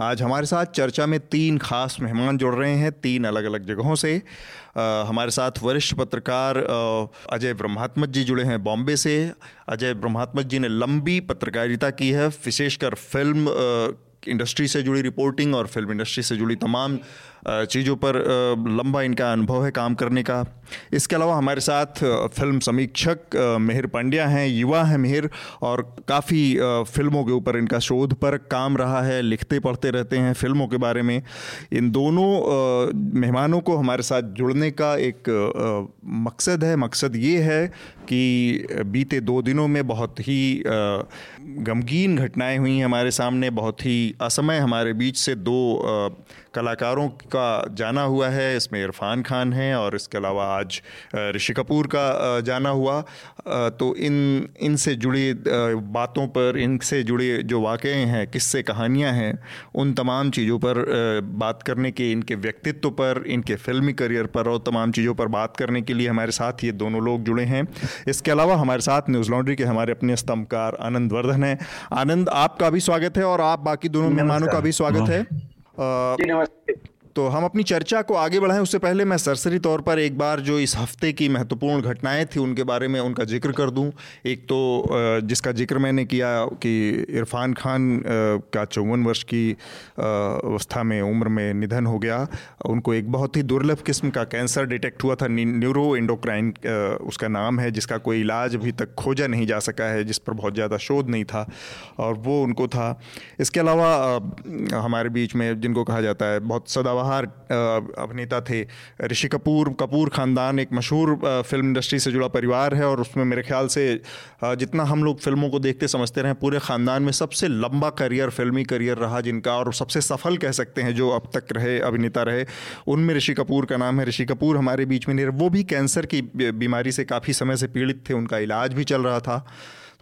आज हमारे साथ चर्चा में तीन खास मेहमान जुड़ रहे हैं तीन अलग अलग जगहों से। आ, हमारे साथ वरिष्ठ पत्रकार अजय ब्रह्मात्मक जी जुड़े हैं बॉम्बे से। अजय ब्रह्मात्मक जी ने लंबी पत्रकारिता की है विशेषकर फ़िल्म आ, इंडस्ट्री से जुड़ी रिपोर्टिंग और फ़िल्म इंडस्ट्री से जुड़ी तमाम चीज़ों पर लंबा इनका अनुभव है काम करने का। इसके अलावा हमारे साथ फ़िल्म समीक्षक मेहर पांड्या हैं, युवा हैं मिहिर, और काफ़ी फ़िल्मों के ऊपर इनका शोध पर काम रहा है, लिखते पढ़ते रहते हैं फ़िल्मों के बारे में। इन दोनों मेहमानों को हमारे साथ जुड़ने का एक मकसद है। मकसद ये है कि बीते दो दिनों में बहुत ही गमगीन घटनाएँ हुई हमारे सामने, बहुत ही असमय हमारे बीच से दो कलाकारों का जाना हुआ है इसमें इरफान खान हैं और इसके अलावा आज ऋषि कपूर का जाना हुआ। तो इन इनसे जुड़ी बातों पर इनसे जुड़े जो वाक़े हैं किस्से कहानियाँ हैं उन तमाम चीज़ों पर बात करने के इनके व्यक्तित्व पर इनके फिल्मी करियर पर और तमाम चीज़ों पर बात करने के लिए हमारे साथ ये दोनों लोग जुड़े हैं। इसके अलावा हमारे साथ न्यूज़ लॉन्ड्री के हमारे अपने स्तंभकार आनंद वर्धन हैं। आनंद आपका भी स्वागत है और आप बाकी दोनों मेहमानों का भी स्वागत है। नमस्ते तो हम अपनी चर्चा को आगे बढ़ाएँ। उससे पहले मैं सरसरी तौर पर एक बार जो इस हफ़्ते की महत्वपूर्ण घटनाएँ थी, उनके बारे में उनका ज़िक्र कर दूँ। एक तो जिसका ज़िक्र मैंने किया कि इरफान खान का चौवन वर्ष की अवस्था में उम्र में निधन हो गया। उनको एक बहुत ही दुर्लभ किस्म का कैंसर डिटेक्ट हुआ था न्यूरो इंडोक्राइन उसका नाम है, जिसका कोई इलाज अभी तक खोजा नहीं जा सका है, जिस पर बहुत ज़्यादा शोध नहीं था, और वो उनको था। इसके अलावा हमारे बीच में जिनको कहा जाता है, बहुत सदावा बाहर अभिनेता थे। ऋषि कपूर कपूर ख़ानदान एक मशहूर फ़िल्म इंडस्ट्री से जुड़ा परिवार है और उसमें मेरे ख्याल से जितना हम लोग फ़िल्मों को देखते समझते रहे, पूरे ख़ानदान में सबसे लंबा करियर, फिल्मी करियर रहा जिनका और सबसे सफल कह सकते हैं जो अब तक रहे, अभिनेता रहे, उनमें ऋषि कपूर का नाम है। ऋषि कपूर हमारे बीच में नहीं वो भी कैंसर की बीमारी से काफ़ी समय से पीड़ित थे, उनका इलाज भी चल रहा था।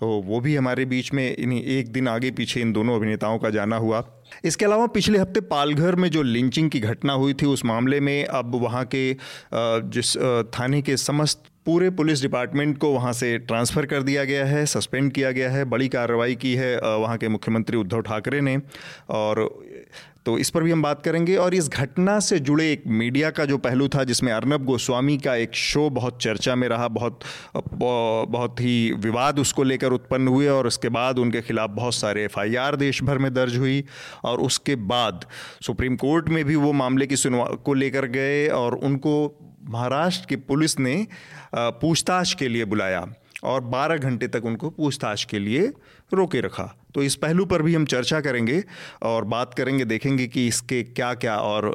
तो वो भी हमारे बीच में इन्हीं एक दिन आगे पीछे इन दोनों अभिनेताओं का जाना हुआ। इसके अलावा पिछले हफ़्ते पालघर में जो लिंचिंग की घटना हुई थी, उस मामले में अब वहाँ के जिस थाने के समस्त पूरे पुलिस डिपार्टमेंट को वहाँ से ट्रांसफ़र कर दिया गया है, सस्पेंड किया गया है, बड़ी कार्रवाई की है वहाँ के मुख्यमंत्री उद्धव ठाकरे ने। और तो इस पर भी हम बात करेंगे और इस घटना से जुड़े एक मीडिया का जो पहलू था, जिसमें अर्नब गोस्वामी का एक शो बहुत चर्चा में रहा, बहुत बहुत ही विवाद उसको लेकर उत्पन्न हुए और उसके बाद उनके खिलाफ बहुत सारे एफआईआर देश भर में दर्ज हुई और उसके बाद सुप्रीम कोर्ट में भी वो मामले की सुनवा, को लेकर गए और उनको महाराष्ट्र की पुलिस ने पूछताछ के लिए बुलाया और 12 घंटे तक उनको पूछताछ के लिए रोके रखा। तो इस पहलू पर भी हम चर्चा करेंगे और बात करेंगे, देखेंगे कि इसके क्या क्या और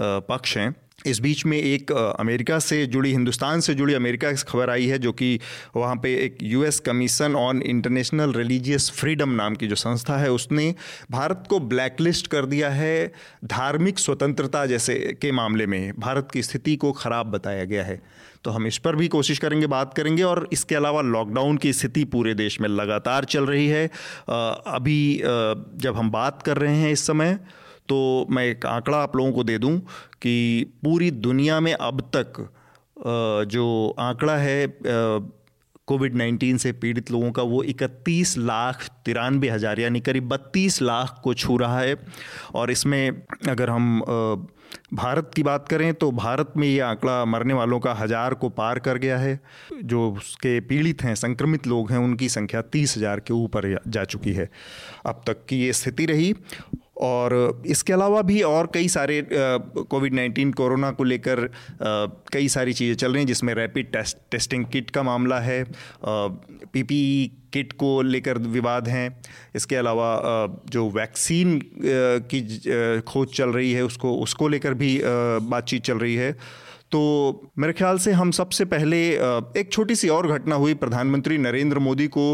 पक्ष हैं। इस बीच में एक अमेरिका से जुड़ी, हिंदुस्तान से जुड़ी अमेरिका की खबर आई है जो कि वहाँ पे एक US commission on international religious freedom नाम की जो संस्था है, उसने भारत को ब्लैकलिस्ट कर दिया है धार्मिक स्वतंत्रता जैसे के मामले में। भारत की स्थिति को ख़राब बताया गया है। तो हम इस पर भी कोशिश करेंगे, बात करेंगे और इसके अलावा लॉकडाउन की स्थिति पूरे देश में लगातार चल रही है। अभी जब हम बात कर रहे हैं इस समय तो मैं एक आंकड़ा आप लोगों को दे दूँ कि पूरी दुनिया में अब तक जो आंकड़ा है कोविड नाइन्टीन से पीड़ित लोगों का वो इकतीस लाख तिरानवे हज़ार, यानी करीब बत्तीस लाख को छू रहा है। और इसमें अगर हम भारत की बात करें तो भारत में ये आंकड़ा मरने वालों का हज़ार को पार कर गया है। जो उसके पीड़ित हैं, संक्रमित लोग हैं, उनकी संख्या तीस हज़ार के ऊपर जा चुकी है। अब तक की ये स्थिति रही। और इसके अलावा भी और कई सारे कोविड नाइन्टीन कोरोना को लेकर कई सारी चीज़ें चल रही हैं, जिसमें रैपिड टेस्ट टेस्टिंग किट का मामला है पीपीई किट को लेकर विवाद हैं। इसके अलावा जो वैक्सीन की खोज चल रही है, उसको उसको लेकर भी बातचीत चल रही है। तो मेरे ख्याल से हम सबसे पहले एक छोटी सी और घटना हुई प्रधानमंत्री नरेंद्र मोदी को।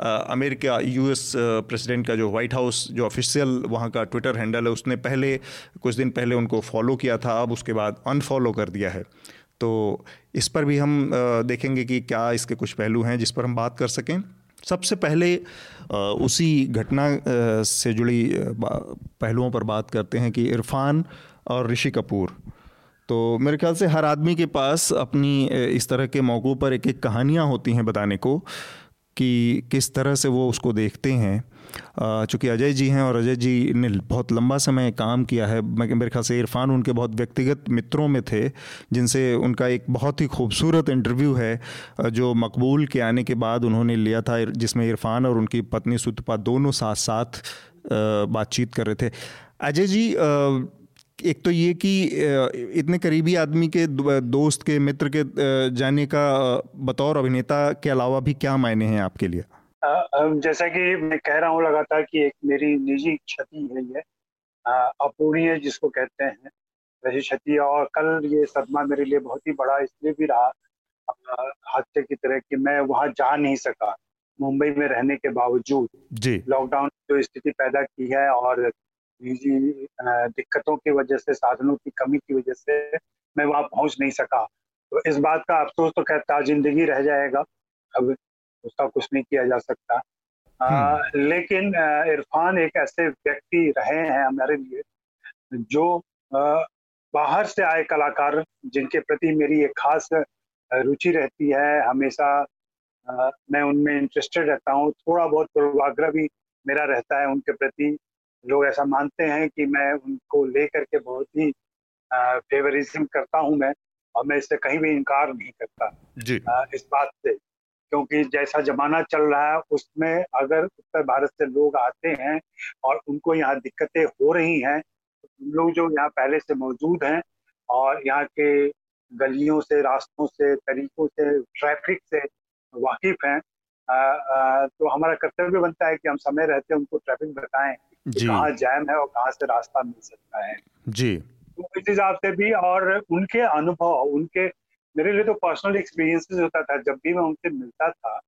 अमेरिका यूएस प्रेसिडेंट का जो व्हाइट हाउस, जो ऑफिशियल वहाँ का ट्विटर हैंडल है, उसने पहले, कुछ दिन पहले उनको फॉलो किया था, अब उसके बाद अनफॉलो कर दिया है। तो इस पर भी हम देखेंगे कि क्या इसके कुछ पहलू हैं जिस पर हम बात कर सकें। सबसे पहले उसी घटना से जुड़ी पहलुओं पर बात करते हैं कि इरफान और ऋषि कपूर। तो मेरे ख्याल से हर आदमी के पास अपनी इस तरह के मौक़ों पर एक एक कहानियाँ होती हैं बताने को, कि किस तरह से वो उसको देखते हैं। चूँकि अजय जी हैं और अजय जी ने बहुत लंबा समय काम किया है मेरे ख्याल से इरफान उनके बहुत व्यक्तिगत मित्रों में थे, जिनसे उनका एक बहुत ही खूबसूरत इंटरव्यू है। जो मकबूल के आने के बाद उन्होंने लिया था जिसमें इरफान और उनकी पत्नी सुतपा दोनों साथ साथ बातचीत कर रहे थे। अजय जी एक तो ये कि इतने करीबी आदमी के दोस्त के मित्र के जाने का बतौर अभिनेता के अलावा भी क्या मायने हैं आपके लिए? जैसा कि मैं कह रहा हूँ लगातार कि एक मेरी निजी क्षति है ये। अपूर्णीय जिसको कहते हैं वैसी क्षति। और कल ये सदमा मेरे लिए बहुत ही बड़ा इसलिए भी रहा हादसे की तरह कि मैं वहाँ जा नहीं सका मुंबई में रहने के बावजूद। जी। लॉकडाउन जो स्थिति पैदा की है और निजी दिक्कतों की वजह से साधनों की कमी की वजह से मैं वहाँ पहुँच नहीं सका। तो इस बात का अफसोस तो कहता ज़िंदगी रह जाएगा। अब उसका कुछ नहीं किया जा सकता। आ। लेकिन इरफान एक ऐसे व्यक्ति रहे हैं हमारे लिए जो आ, बाहर से आए कलाकार जिनके प्रति मेरी एक खास रुचि रहती है हमेशा आ, मैं उनमें इंटरेस्टेड रहता हूँ। थोड़ा बहुत पूर्वाग्रह भी मेरा रहता है उनके प्रति। लोग ऐसा मानते हैं कि मैं उनको लेकर के बहुत ही फेवरिज्म करता हूँ मैं और मैं इससे कहीं भी इनकार नहीं करता जी। आ, इस बात से क्योंकि जैसा जमाना चल रहा है उसमें अगर उत्तर भारत से लोग आते हैं और उनको यहाँ दिक्कतें हो रही हैं तो लोग जो यहाँ पहले से मौजूद हैं और यहाँ के गलियों से रास्तों से तरीकों से ट्रैफ़िक से वाकिफ हैं तो हमारा कर्तव्य बनता है कि हम समय रहते उनको ट्रैफ़िक बताएँ कहाँ जैम है और कहाँ से रास्ता मिल सकता है। जी। तो इस हिसाब से भी और उनके अनुभव उनके मेरे लिए तो पर्सनल एक्सपीरियंसेस होता था जब भी मैं उनसे मिलता था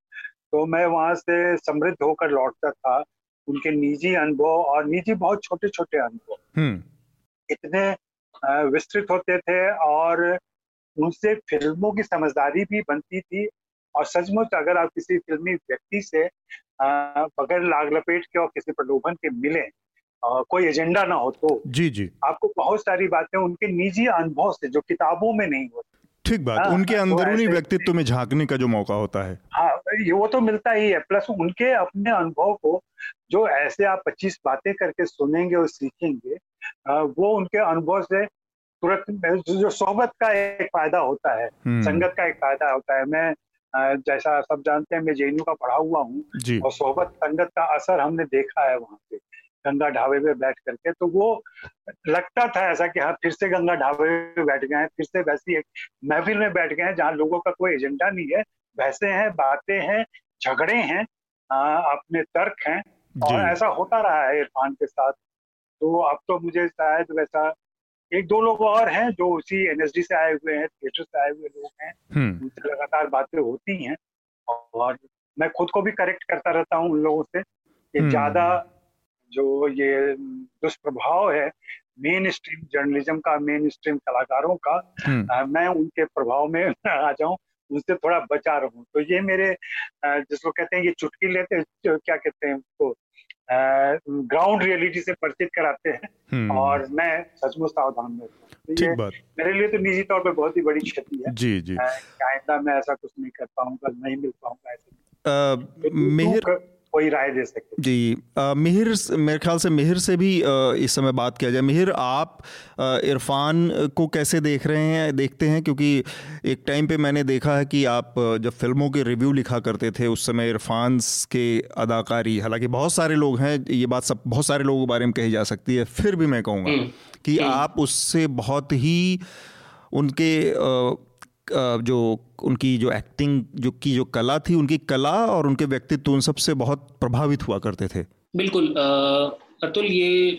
तो मैं वहाँ से समृद्ध होकर लौटता था। उनके निजी अनुभव और निजी बहुत छोटे छोटे अनुभव। हम्म। इतने विस्तृत होते थे और उनसे फ़िल्मों की समझदारी भी बनती थी और सचमुच अगर आप किसी फिल्मी व्यक्ति से बगैर लाग लपेट के और किसी प्रलोभन के मिले कोई एजेंडा ना हो तो जी जी। आपको बहुत सारी बातें उनके निजी अनुभव से जो किताबों में नहीं होती। ठीक बात हाँ, उनके अंदरूनी व्यक्तित्व में झांकने का जो मौका होता है। हाँ ये वो तो मिलता ही है प्लस उनके अपने अनुभव को जो ऐसे आप पच्चीस बातें करके सुनेंगे और सीखेंगे वो उनके अनुभव से तुरंत जो सोहबत का एक फ़ायदा होता है हम्म। संगत का एक फ़ायदा होता है। मैं जैसा सब जानते हैं मैं जे का पढ़ा हुआ हूँ और सोहबत संगत का असर हमने देखा है वहाँ पे गंगा ढाबे पे बैठ करके। तो वो लगता था ऐसा कि हाँ फिर से गंगा ढाबे पे बैठ गए हैं फिर से वैसी एक महफिल में बैठ गए हैं जहाँ लोगों का कोई एजेंडा नहीं है। वैसे हैं बातें हैं झगड़े हैं अपने तर्क हैं और ऐसा होता रहा है इरफान के साथ। तो अब तो मुझे शायद वैसा एक दो लोग और हैं जो उसी एनएसडी से आए हुए हैं थिएटर से आए हुए लोग हैं हम्म। उनसे लगातार बातें होती हैं और मैं खुद को भी करेक्ट करता रहता हूँ उन लोगों से कि हम्म। ज़्यादा जो ये दुष्प्रभाव है मेन स्ट्रीम जर्नलिज्म का मेन स्ट्रीम कलाकारों का आ, हम्म। मैं उनके प्रभाव में आ जाऊँ उनसे थोड़ा बचा रहूँ तो ये मेरे जिसको कहते हैं ये चुटकी लेते क्या कहते हैं उसको ग्राउंड रियलिटी से परिचित कराते हैं हम्म। और मैं सचमुच सावधान में ठीक बात। मेरे लिए तो निजी तौर पे बहुत ही बड़ी क्षति है जी जी आइंदा मैं ऐसा कुछ नहीं कर पाऊँगा नहीं मिल पाऊँगा ऐसे मेहर कोई राय दे सके। जी मिहिर मेरे ख्याल से मिहिर से भी आ, इस समय बात किया जाए। मिहिर आप इरफान को कैसे देख रहे हैं देखते हैं? क्योंकि एक टाइम पे मैंने देखा है कि आप जब फ़िल्मों के रिव्यू लिखा करते थे उस समय इरफान के अदाकारी हालाँकि बहुत सारे लोग हैं ये बात सब बहुत सारे लोगों के बारे में कही जा सकती है। फिर भी मैं कहूँगा हम्म, कि हम्म। आप उससे बहुत ही उनके जो उनकी जो एक्टिंग जो की जो कला थी, उनकी कला और उनके व्यक्तित्व उन सबसे बहुत प्रभावित हुआ करते थे। बिल्कुल अतुल ये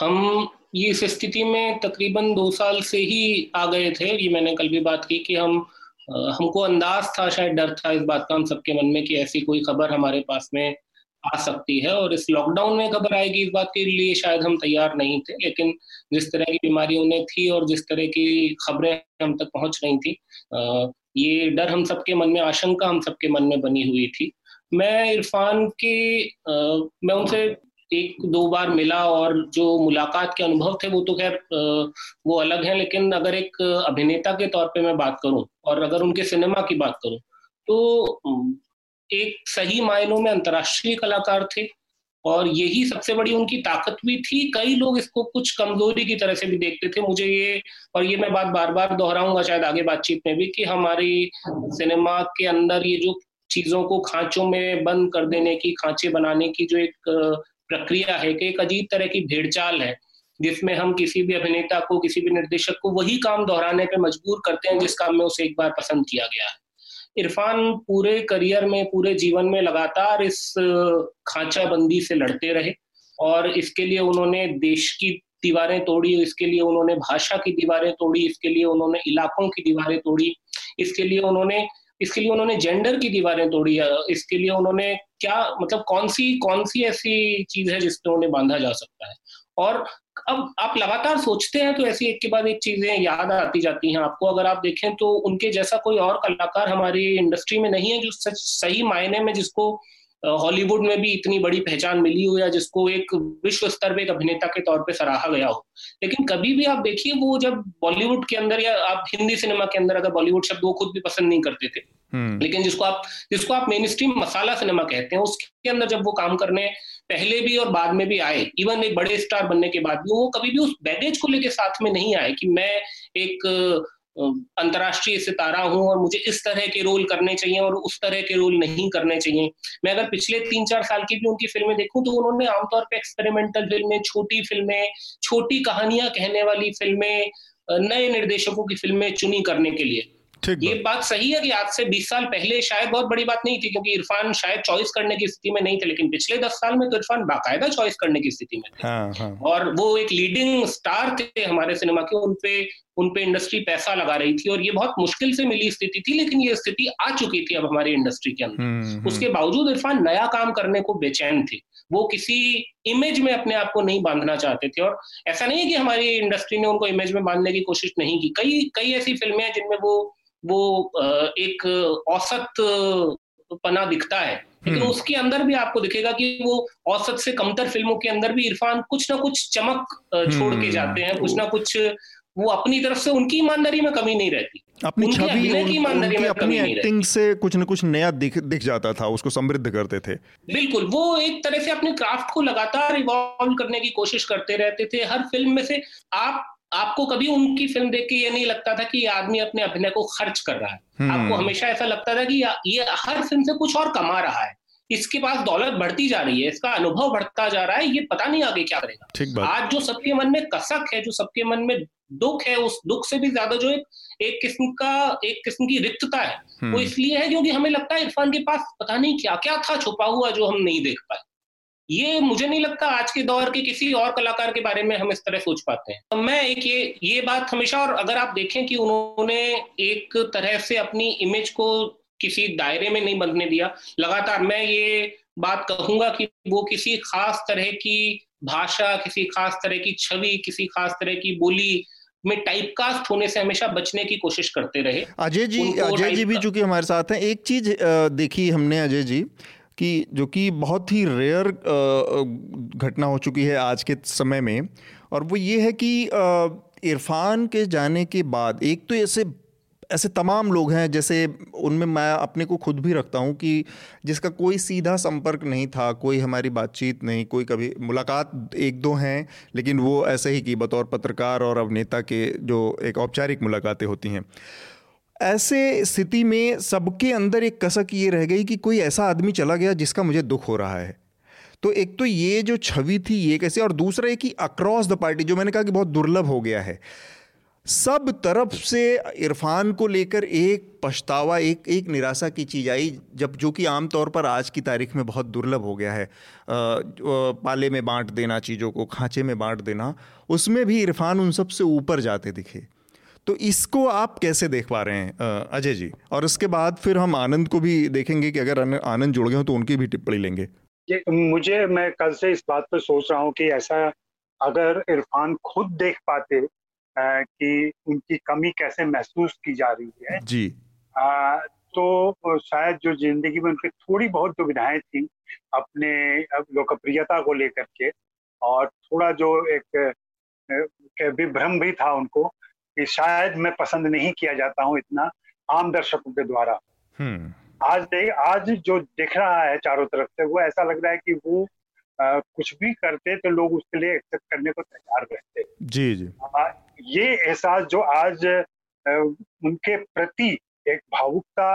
हम ये इस स्थिति में तकरीबन दो साल से ही आ गए थे। ये मैंने कल भी बात की कि हम हमको अंदाज था, शायद डर था इस बात का हम सबके मन में कि ऐसी कोई खबर हमारे पास में आ सकती है और इस लॉकडाउन में खबर आएगी इस बात के लिए शायद हम तैयार नहीं थे, लेकिन जिस तरह की बीमारी उन्हें थी और जिस तरह की खबरें हम तक पहुँच रही थी ये डर हम सबके मन में, आशंका हम सबके मन में बनी हुई थी। मैं इरफान के मैं उनसे एक दो बार मिला और जो मुलाकात के अनुभव थे वो तो खैर वो अलग हैं, लेकिन अगर एक अभिनेता के तौर पे मैं बात करूँ और अगर उनके सिनेमा की बात करूँ तो एक सही मायनों में अंतर्राष्ट्रीय कलाकार थे और यही सबसे बड़ी उनकी ताकत भी थी। कई लोग इसको कुछ कमज़ोरी की तरह से भी देखते थे। मुझे ये और ये मैं बात बार बार दोहराऊँगा शायद आगे बातचीत में भी कि हमारी सिनेमा के अंदर ये जो चीज़ों को खांचों में बंद कर देने की, खांचे बनाने की जो एक प्रक्रिया है कि एक अजीब तरह की भेड़चाल है, जिसमें हम किसी भी अभिनेता को, किसी भी निर्देशक को वही काम दोहराने पर मजबूर करते हैं जिस काम में उसे एक बार पसंद किया गया है। इरफान पूरे करियर में, पूरे जीवन में लगातार इस खांचा बंदी से लड़ते रहे और इसके लिए उन्होंने देश की दीवारें तोड़ी, इसके लिए उन्होंने भाषा की दीवारें तोड़ी, इसके लिए उन्होंने इलाकों की दीवारें तोड़ी, इसके लिए उन्होंने, इसके लिए उन्होंने जेंडर की दीवारें तोड़ी इसके लिए उन्होंने क्या मतलब कौन सी कौन सी ऐसी चीज़ है जिसपे उन्हें बांधा जा सकता है? और अब आप लगातार सोचते हैं तो ऐसी एक के बाद एक चीज़ें याद आती जाती हैं आपको। अगर आप देखें तो उनके जैसा कोई और कलाकार हमारी इंडस्ट्री में नहीं है, जो सच, सही मायने में जिसको हॉलीवुड में भी इतनी बड़ी पहचान मिली हो या जिसको एक विश्व स्तर पे एक अभिनेता के तौर पे सराहा गया हो लेकिन कभी भी आप देखिए वो जब बॉलीवुड के अंदर या आप हिंदी सिनेमा के अंदर अगर बॉलीवुड शब्द वो खुद भी पसंद नहीं करते थे हम्म। लेकिन जिसको आप जिसको आप मेन स्ट्रीम मसाला सिनेमा कहते हैं उसके अंदर जब वो काम करने पहले भी और बाद में भी आए इवन एक बड़े स्टार बनने के बाद भी वो कभी भी उस बैगेज को लेके साथ में नहीं आए कि मैं एक अंतर्राष्ट्रीय सितारा हूँ और मुझे इस तरह के रोल करने चाहिए और उस तरह के रोल नहीं करने चाहिए। मैं अगर पिछले तीन चार साल की भी उनकी फ़िल्में देखूँ तो उन्होंने आमतौर पर एक्सपेरिमेंटल फ़िल्में छोटी फ़िल्में छोटी कहानियाँ कहने वाली फ़िल्में नए निर्देशकों की फ़िल्में चुनी करने के लिए। ये बात। सही है कि आज से 20 साल पहले शायद बहुत बड़ी बात नहीं थी क्योंकि इरफान शायद चॉइस करने की स्थिति में नहीं थे लेकिन पिछले 10 साल में तो इरफान बाकायदा चॉइस करने की स्थिति में थे। हाँ, हाँ. और वो एक लीडिंग स्टार थे हमारे सिनेमा के उनपे उनपे इंडस्ट्री पैसा लगा रही थी और ये बहुत मुश्किल से मिली स्थिति थी लेकिन ये स्थिति आ चुकी थी अब हमारी इंडस्ट्री के अंदर। हम्म, हम्म। उसके बावजूद इरफान नया काम करने को बेचैन थे। वो किसी इमेज में अपने आप को नहीं बांधना चाहते थे और ऐसा नहीं है कि हमारी इंडस्ट्री ने उनको इमेज में बांधने की कोशिश नहीं की। कई कई ऐसी फ़िल्में हैं जिनमें वो वो एक औसत पना दिखता है। लेकिन हम्म। उसके अंदर भी आपको दिखेगा कि वो औसत से कमतर फ़िल्मों के अंदर भी इरफान कुछ ना कुछ चमक छोड़ के हम्म। जाते हैं कुछ ना कुछ वो अपनी तरफ़ से उनकी ईमानदारी में कमी नहीं रहती। अपनी छवि उन, की ईमानदारी में अपनी एक्टिंग से कुछ न कुछ नया दिख दिख जाता था उसको समृद्ध करते थे। बिल्कुल वो एक तरह से अपने क्राफ्ट को लगातार इवॉल्व करने की कोशिश करते रहते थे। हर फ़िल्म में से आप आपको कभी उनकी फ़िल्म देख के ये नहीं लगता था कि ये आदमी अपने अभिनय को खर्च कर रहा है। हम्म। आपको हमेशा ऐसा लगता था कि ये हर फ़िल्म से कुछ और कमा रहा है। इसके पास दौलत बढ़ती जा रही है इसका अनुभव बढ़ता जा रहा है ये पता नहीं आगे क्या करेगा। आज जो सबके मन में कसक है जो सबके मन में दुख है उस दुख से भी ज़्यादा जो एक एक किस्म का एक किस्म की रिक्तता है वो हम्म। इसलिए है क्योंकि हमें लगता है इरफान के पास पता नहीं क्या क्या था छुपा हुआ जो हम नहीं देख पाए। ये मुझे नहीं लगता आज के दौर के किसी और कलाकार के बारे में हम इस तरह सोच पाते हैं। तो मैं एक ये ये बात हमेशा और अगर आप देखें कि उन्होंने एक तरह से अपनी इमेज को किसी दायरे में नहीं बंधने दिया लगातार मैं ये बात कहूँगा कि वो किसी खास तरह की भाषा किसी खास तरह की छवि किसी खास तरह की बोली में टाइपकास्ट होने से हमेशा बचने की कोशिश करते रहे। अजय जी अजय जी भी चूँकि हमारे साथ हैं एक चीज़ देखी हमने अजय जी कि जो कि बहुत ही रेयर घटना हो चुकी है आज के समय में। और वो ये है कि इरफान के जाने के बाद, एक तो ऐसे ऐसे तमाम लोग हैं, जैसे उनमें मैं अपने को खुद भी रखता हूँ कि जिसका कोई सीधा संपर्क नहीं था, कोई हमारी बातचीत नहीं, कोई कभी मुलाकात एक दो हैं, लेकिन वो ऐसे ही कि बतौर पत्रकार और अभिनेता के जो एक औपचारिक मुलाकातें होती हैं। ऐसे स्थिति में सबके अंदर एक कसक ये रह गई कि कोई ऐसा आदमी चला गया जिसका मुझे दुख हो रहा है। तो एक तो ये जो छवि थी ये कैसे और दूसरा एक कि अक्रॉस द पार्टी जो मैंने कहा कि बहुत दुर्लभ हो गया है, सब तरफ़ से इरफान को लेकर एक पछतावा, एक एक निराशा की चीज़ आई, जब जो कि आम तौर पर आज की तारीख में बहुत दुर्लभ हो गया है। पाले में बांट देना, चीज़ों को खांचे में बांट देना, उसमें भी इरफान उन सबसे ऊपर जाते दिखे। तो इसको आप कैसे देख पा रहे हैं अजय जी? और उसके बाद फिर हम आनंद को भी देखेंगे कि अगर आनंद जुड़ गए हो तो उनकी भी टिप्पणी लेंगे। मुझे मैं कल से इस बात पर सोच रहा हूँ कि ऐसा अगर इरफान खुद देख पाते आ, कि उनकी कमी कैसे महसूस की जा रही है जी। आ, तो शायद जो ज़िंदगी में उनकी थोड़ी बहुत दुविधाएँ थी अपने लोकप्रियता को लेकर के और थोड़ा जो एक विभ्रम भी था उनको कि शायद मैं पसंद नहीं किया जाता हूँ इतना आम दर्शकों के द्वारा हम्म। आज देख आज जो दिख रहा है चारों तरफ़ से वो ऐसा लग रहा है कि वो आ, कुछ भी करते तो लोग उसके लिए एक्सेप्ट करने को तैयार रहते जी जी आ, ये एहसास जो आज आ, उनके प्रति एक भावुकता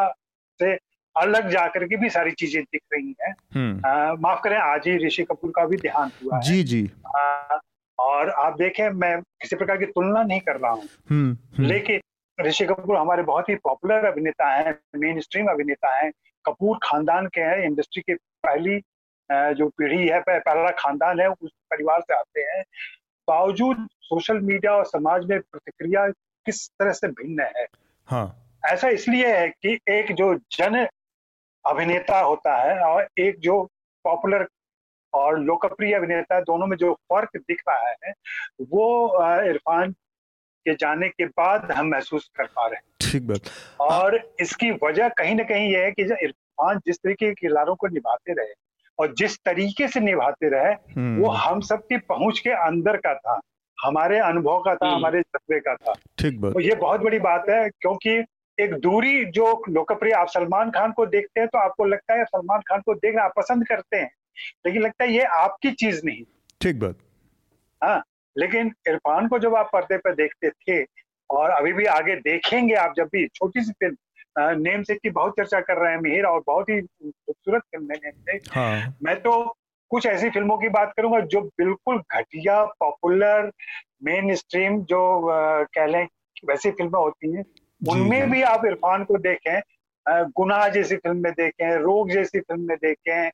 से अलग जाकर के भी सारी चीज़ें दिख रही हैं हम्म। माफ़ करें आज ही ऋषि कपूर का भी ध्यान हुआ जी है। जी आ, और आप देखें मैं किसी प्रकार की तुलना नहीं कर रहा हूँ। हम्म, हम्म। लेकिन ऋषि कपूर हमारे बहुत ही पॉपुलर अभिनेता हैं मेन स्ट्रीम अभिनेता हैं। कपूर खानदान के हैं इंडस्ट्री की पहली जो पीढ़ी है पहला खानदान है उस परिवार से आते हैं। बावजूद सोशल मीडिया और समाज में प्रतिक्रिया किस तरह से भिन्न है? हाँ। ऐसा इसलिए है कि एक जो जन अभिनेता होता है और एक जो पॉपुलर और लोकप्रिय अभिनेता दोनों में जो फ़र्क दिख रहा है वो इरफान के जाने के बाद हम महसूस कर पा रहे हैं। ठीक बात। और इसकी वजह कहीं ना कहीं ये है कि इरफान जिस तरीके के किरदारों को निभाते रहे और जिस तरीके से निभाते रहे हम्म। वो हम सबकी पहुँच के अंदर का था हमारे अनुभव का था हम्म। हमारे जज्बे का था। ठीक बात। तो ये बहुत बड़ी बात है क्योंकि एक दूरी जो लोकप्रिय आप सलमान खान को देखते हैं तो आपको लगता है सलमान खान को देखना आप पसंद करते हैं। लेकिन लगता है ये आपकी चीज़ नहीं। ठीक बात। हाँ लेकिन इरफान को जब आप पर्दे पर देखते थे और अभी भी आगे देखेंगे आप जब भी छोटी सी फ़िल्म नेम से की बहुत चर्चा कर रहे हैं मिहिर और बहुत ही खूबसूरत फ़िल्म है नेम से। हाँ। मैं तो कुछ ऐसी फ़िल्मों की बात करूँगा जो बिल्कुल घटिया पॉपुलर मेन स्ट्रीम जो कह लें वैसी फ़िल्में होती हैं उनमें भी आप इरफान को देखें गुनाह जैसी फ़िल्म में देखें रोग जैसी फ़िल्म में देखें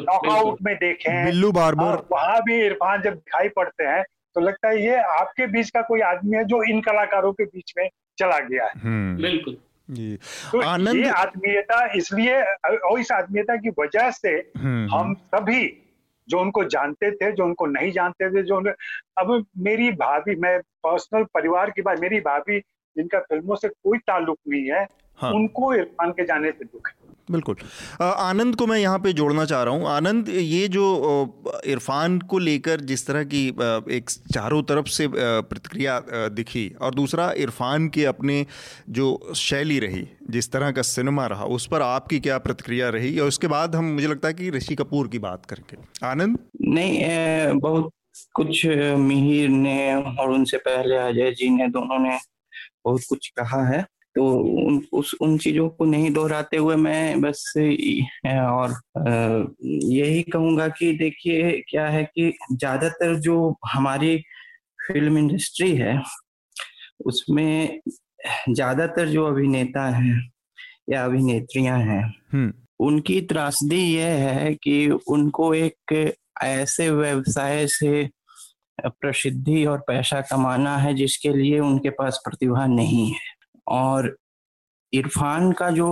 नॉकआउट में देखें बिल्लू बार वहाँ भी इरफान जब दिखाई पड़ते हैं तो लगता है ये आपके बीच का कोई आदमी है जो इन कलाकारों के बीच में चला गया है। हम्म। बिल्कुल। तो आनंद ये आत्मीयता इसलिए और इस आत्मीयता की वजह से हम्म, हम। सभी जो उनको जानते थे जो उनको नहीं जानते थे जो अब मेरी भाभी मैं पर्सनल परिवार की बात मेरी भाभी जिनका फ़िल्मों से कोई ताल्लुक नहीं है हाँ। उनको इरफान के जाने से दुख है। बिल्कुल। आनंद को मैं यहाँ पे जोड़ना चाह रहा हूँ। आनंद ये जो इरफान को लेकर जिस तरह की एक चारों तरफ़ से प्रतिक्रिया दिखी और दूसरा इरफान के अपने जो शैली रही जिस तरह का सिनेमा रहा उस पर आपकी क्या प्रतिक्रिया रही? और उसके बाद हम मुझे लगता है कि ऋषि कपूर की बात करके आनंद? नहीं बहुत कुछ मिहिर ने और उनसे पहले अजय जी ने दोनों ने बहुत कुछ कहा है। तो उन उस उन चीज़ों को नहीं दोहराते हुए मैं बस और यही कहूँगा कि देखिए क्या है कि ज़्यादातर जो हमारी फ़िल्म इंडस्ट्री है उसमें ज़्यादातर जो अभिनेता हैं या अभिनेत्रियाँ हैं। उनकी त्रासदी यह है कि उनको एक ऐसे व्यवसाय से प्रसिद्धि और पैसा कमाना है जिसके लिए उनके पास प्रतिभा नहीं है और इरफान का जो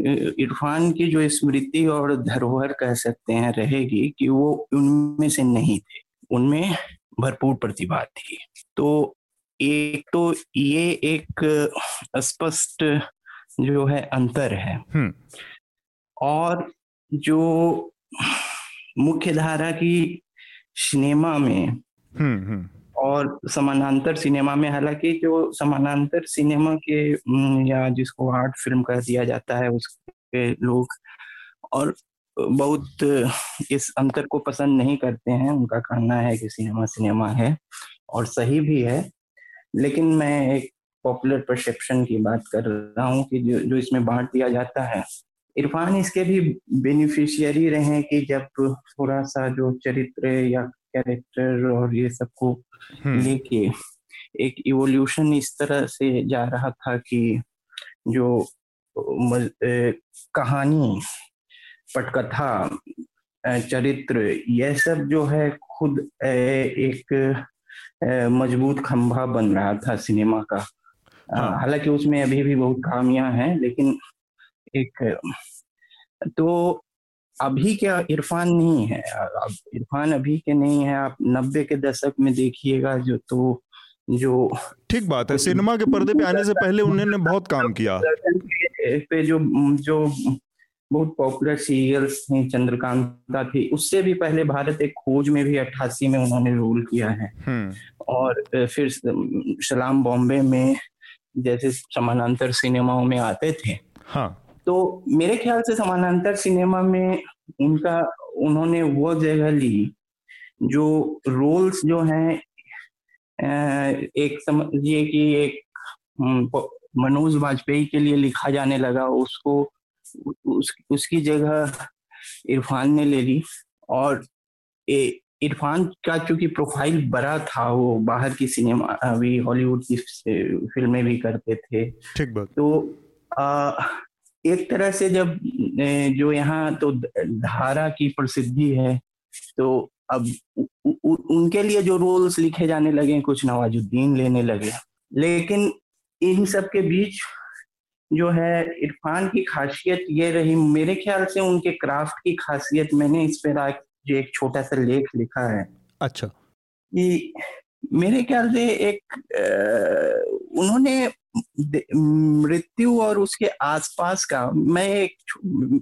इरफान की जो स्मृति और धरोहर कह सकते हैं रहेगी कि वो उनमें से नहीं थे उनमें भरपूर प्रतिभा थी तो एक तो ये एक स्पष्ट जो है अंतर है हम्म। और जो मुख्य धारा की सिनेमा में हम्म, हम्म। और समानांतर सिनेमा में, हालाँकि जो समानांतर सिनेमा के या जिसको आर्ट फ़िल्म कह दिया जाता है, उसके लोग और बहुत इस अंतर को पसंद नहीं करते हैं। उनका कहना है कि सिनेमा सिनेमा है और सही भी है। लेकिन मैं एक पॉपुलर परसेप्शन की बात कर रहा हूँ कि जो जो इसमें बांट दिया जाता है। इरफान इसके भी बेनिफिशियरी रहे कि जब थोड़ा सा जो चरित्र या कैरेक्टर और ये सबको हम्म। लेके एक इवोल्यूशन इस तरह से जा रहा था कि जो ए, कहानी पटकथा चरित्र यह सब जो है खुद ए, एक मज़बूत खंभा बन रहा था सिनेमा का हाँ। हालाँकि उसमें अभी भी बहुत खामियाँ हैं लेकिन एक तो अभी क्या इरफान नहीं है। अब इरफान अभी के नहीं है आप नब्बे के दशक में देखिएगा जो तो जो ठीक बात है सिनेमा के पर्दे पे आने से पहले उन्होंने बहुत काम किया। पे जो जो बहुत पॉपुलर सीरियल्स थे चंद्रकांता थी उससे भी पहले भारत एक खोज में भी अट्ठासी में उन्होंने रोल किया है। हम्म। और फिर सलाम बॉम्बे में जैसे समानांतर सिनेमाओं में आते थे। हाँ। तो मेरे ख्याल से समानांतर सिनेमा में उनका उन्होंने वो जगह ली जो रोल्स जो हैं एक समझिए कि एक मनोज वाजपेयी के लिए लिखा जाने लगा। उसको उस, उसकी जगह इरफान ने ले ली और इरफान का चूँकि प्रोफ़ाइल बड़ा था वो बाहर की सिनेमा अभी हॉलीवुड की फ़िल्में भी करते थे। ठीक बात। तो आ, एक तरह से जब जो यहाँ तो धारा की प्रसिद्धि है तो अब उ, उ, उनके लिए जो रोल्स लिखे जाने लगे कुछ नवाजुद्दीन लेने लगे। लेकिन इन सब के बीच जो है इरफान की खासियत ये रही मेरे ख्याल से उनके क्राफ्ट की खासियत मैंने इस पर आज जो एक छोटा सा लेख लिखा है। अच्छा। कि मेरे ख्याल से एक आ, उन्होंने मृत्यु और उसके आसपास का मैं एक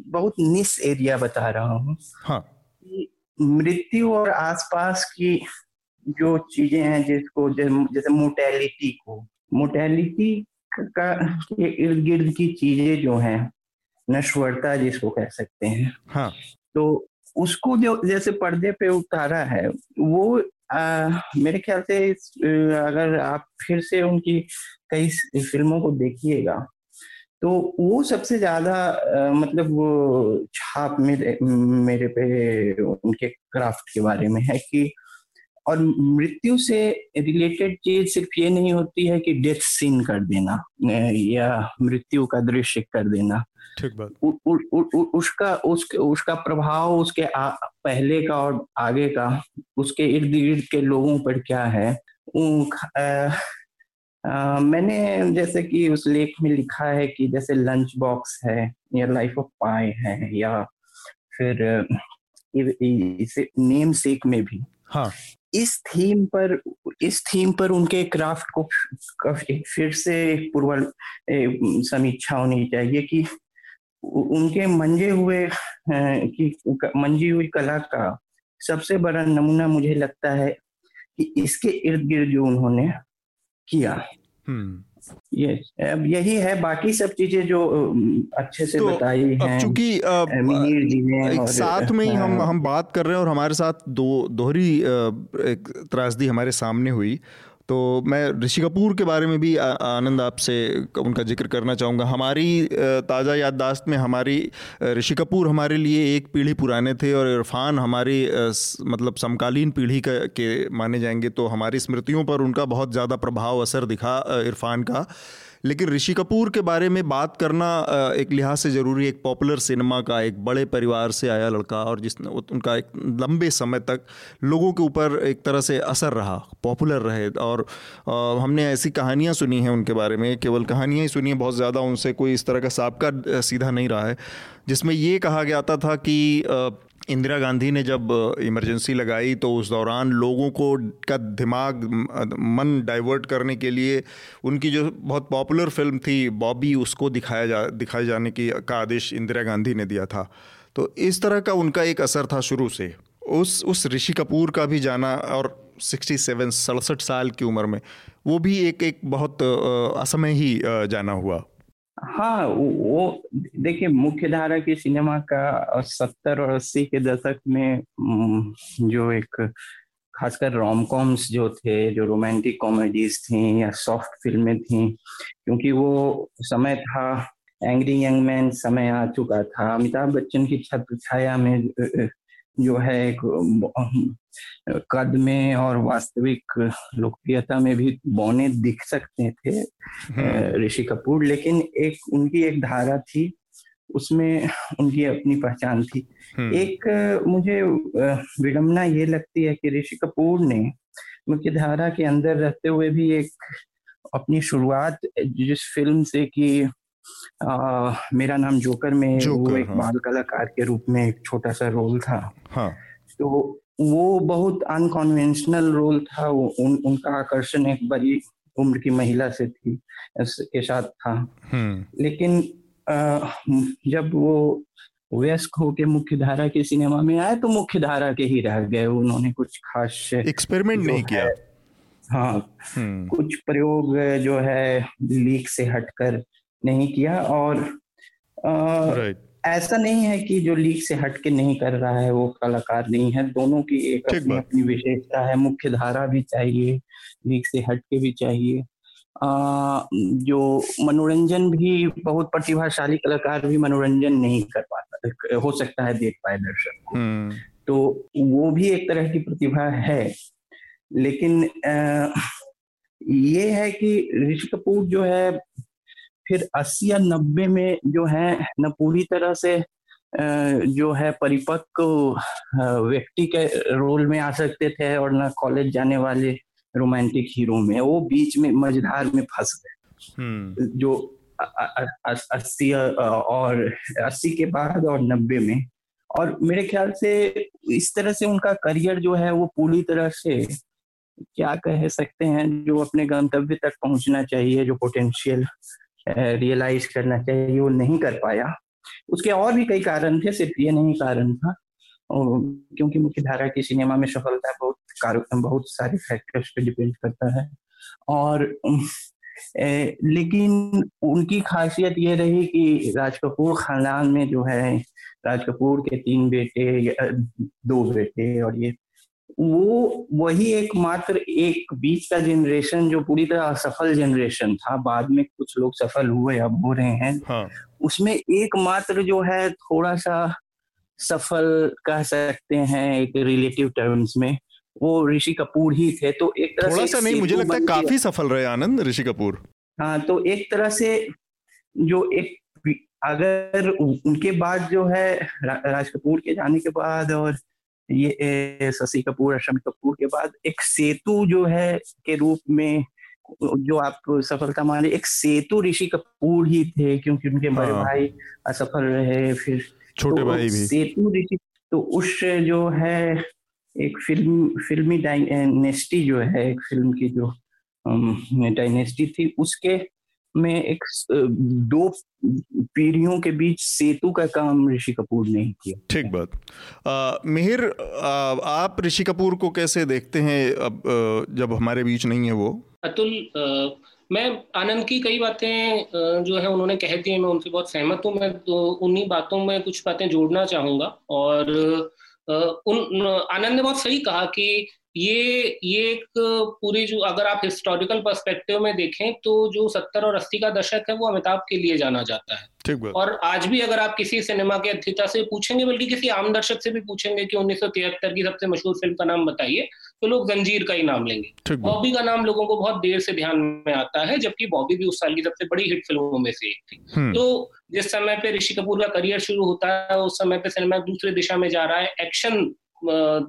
बहुत निस एरिया बता रहा हूँ हाँ. मृत्यु और आसपास की जो चीज़ें हैं जिसको जैसे मोटेलिटी को मोटेलिटी का के इर्द गिर्द की चीज़ें जो हैं नश्वरता जिसको कह सकते हैं हाँ. तो उसको जो जैसे पर्दे पे उतारा है वो मेरे ख्याल से अगर आप फिर से उनकी कई फ़िल्मों को देखिएगा तो वो सबसे ज़्यादा मतलब वो छाप मेरे मेरे पे उनके क्राफ्ट के बारे में है कि और मृत्यु से रिलेटेड चीज़ सिर्फ़ ये नहीं होती है कि डेथ सीन कर देना या मृत्यु का दृश्य कर देना। ठीक बात। उ, उ, उ, उसका उस, उसका प्रभाव उसके आ, पहले का और आगे का उसके इर्द गिर्द के लोगों पर क्या है आ, आ, मैंने जैसे कि उस लेख में लिखा है कि जैसे लंच बॉक्स है या लाइफ ऑफ़ पाई है या फिर इसे नेम सेक में भी। हाँ। इस थीम पर, इस थीम पर उनके क्राफ्ट को फिर से पूर्व समीक्षा होनी चाहिए कि उनके मंजे हुए की मंजी हुई कला का सबसे बड़ा नमूना मुझे लगता है कि इसके इर्द गिर्द जो उन्होंने किया हम्म। ये अब यही है बाकी सब चीज़ें जो अच्छे से तो बताई हैं चूँकि एक साथ में ही हम हाँ। हम बात कर रहे हैं और हमारे साथ दो दोहरी एक त्रासदी हमारे सामने हुई तो मैं ऋषि कपूर के बारे में भी आनंद आपसे उनका ज़िक्र करना चाहूँगा। हमारी ताज़ा याददाश्त में हमारी ऋषि कपूर हमारे लिए एक पीढ़ी पुराने थे और इरफान हमारी मतलब समकालीन पीढ़ी का, के माने जाएँगे तो हमारी स्मृतियों पर उनका बहुत ज़्यादा प्रभाव असर दिखा इरफान का। लेकिन ऋषि कपूर के बारे में बात करना एक लिहाज से ज़रूरी, एक पॉपुलर सिनेमा का, एक बड़े परिवार से आया लड़का और जिसने उनका एक लंबे समय तक लोगों के ऊपर एक तरह से असर रहा, पॉपुलर रहे और हमने ऐसी कहानियाँ सुनी हैं उनके बारे में, केवल कहानियाँ ही सुनी हैं बहुत ज़्यादा उनसे कोई इस तरह का सबका सीधा नहीं रहा है। जिसमें ये कहा गया था कि इंदिरा गांधी ने जब इमरजेंसी लगाई तो उस दौरान लोगों को का दिमाग, मन डाइवर्ट करने के लिए उनकी जो बहुत पॉपुलर फ़िल्म थी, बॉबी, उसको दिखाया जा, दिखाए जाने की, का आदेश इंदिरा गांधी ने दिया था। तो इस तरह का उनका एक असर था शुरू से। उस उस ऋषि कपूर का भी जाना और सिक्सटी सेवन सड़सठ साल की उम्र में, वो भी एक एक बहुत असमय ही जाना हुआ। हाँ वो देखिए मुख्य धारा की सिनेमा का सत्तर और अस्सी के दशक में जो एक खासकर रोम कॉम्स जो थे, जो रोमांटिक कॉमेडीज थी या सॉफ्ट फ़िल्में थी, क्योंकि वो समय था एंग्री यंग मैन समय आ चुका था। अमिताभ बच्चन की छत्र छाया में जो है एक कद में और वास्तविक लोकप्रियता में भी बौने दिख सकते थे हम्म। ऋषि कपूर लेकिन एक उनकी एक धारा थी उसमें उनकी अपनी पहचान थी हम्म। एक मुझे विडम्बना ये लगती है कि ऋषि कपूर ने मुख्य धारा के अंदर रहते हुए भी एक अपनी शुरुआत जिस फ़िल्म से कि आ, मेरा नाम जोकर में जोकर, वो एक हाँ। बाल कलाकार के रूप में एक छोटा सा रोल था हाँ। तो वो बहुत अनकॉन्वेंशनल रोल था उन, उनका आकर्षण एक बड़ी उम्र की महिला से थी के साथ था हम्म। लेकिन आ, जब वो वयस्क होके मुख्य धारा के सिनेमा में आए तो मुख्य धारा के ही रह गए उन्होंने कुछ खास एक्सपेरिमेंट नहीं किया हाँ हम्म। कुछ प्रयोग जो है लीक से हटकर नहीं किया और आ, ऐसा नहीं है कि जो लीक से हट के नहीं कर रहा है वो कलाकार नहीं है। दोनों की एक अपनी अपनी विशेषता है मुख्य धारा भी चाहिए लीक से हट के भी चाहिए। आ, जो मनोरंजन भी बहुत प्रतिभाशाली कलाकार भी मनोरंजन नहीं कर पाता हो सकता है देख पाए दर्शक को। हम्म। तो वो भी एक तरह की प्रतिभा है। लेकिन आ, ये है कि ऋषि कपूर जो है फिर अस्सी या नब्बे में जो है न पूरी तरह से जो है परिपक्व व्यक्ति के रोल में आ सकते थे और न कॉलेज जाने वाले रोमांटिक हीरो में वो बीच में मझधार में फंस गए हम्म। जो अस्सी और अस्सी के बाद और नब्बे में और मेरे ख्याल से इस तरह से उनका करियर जो है वो पूरी तरह से क्या कह सकते हैं जो अपने गंतव्य तक पहुँचना चाहिए जो पोटेंशियल रियलाइज़ करना चाहिए वो नहीं कर पाया। उसके और भी कई कारण थे सिर्फ़ ये नहीं कारण था। क्योंकि मुख्य धारा की सिनेमा में सफलता बहुत बहुत सारे फैक्टर्स पे डिपेंड करता है। और ए, लेकिन उनकी खासियत ये रही कि राज कपूर खानदान में जो है राज कपूर के तीन बेटे दो बेटे और ये वो वही एकमात्र एक बीच का जनरेशन जो पूरी तरह असफल जनरेशन था। बाद में कुछ लोग सफल हुए अब हो रहे हैं। हाँ. उसमें एकमात्र जो है थोड़ा सा सफल कह सकते हैं एक रिलेटिव टर्म्स में वो ऋषि कपूर ही थे। तो एक तरह थोड़ा से सा नहीं मुझे लगता है काफ़ी सफल रहे आनंद ऋषि कपूर। हाँ तो एक तरह से जो एक अगर उनके बाद जो है राज कपूर के जाने के बाद और ये शशि कपूर और शमी कपूर के बाद एक सेतु जो है के रूप में जो आप सफलता माने एक सेतु ऋषि कपूर ही थे क्योंकि उनके बड़े हाँ। भाई असफल रहे फिर छोटे तो भाई भी सेतु ऋषि तो उस जो है एक फ़िल्म फिल्मी डायनेस्टी जो है एक फ़िल्म की जो डायनेस्टी थी उसके में एक दो पीढ़ियों के बीच सेतु का काम ऋषि कपूर ने किया। ठीक बात। मिहिर आप ऋषि कपूर को कैसे देखते हैं अब जब हमारे बीच नहीं है वो? अतुल आ, मैं आनंद की कई बातें जो है उन्होंने कह दी मैं उनसे बहुत सहमत हूँ। मैं तो उन्हीं बातों में कुछ बातें जोड़ना चाहूँगा और उन आनंद ने बहुत सही कहा कि ये ये एक पूरी जो अगर आप हिस्टोरिकल पर्सपेक्टिव में देखें तो जो सत्तर और अस्सी का दशक है वो अमिताभ के लिए जाना जाता है। और आज भी अगर आप किसी सिनेमा के अध्यता से पूछेंगे बल्कि किसी आम दर्शक से भी पूछेंगे कि उन्नीस सौ तिहत्तर की सबसे मशहूर फ़िल्म का नाम बताइए तो लोग जंजीर का ही नाम लेंगे। बॉबी का नाम लोगों को बहुत देर से ध्यान में आता है जबकि बॉबी भी उस साल की सबसे बड़ी हिट फ़िल्मों में से एक थी। हम्म। तो जिस समय पे ऋषि कपूर का करियर शुरू होता है उस समय पे सिनेमा दूसरे दिशा में जा रहा है एक्शन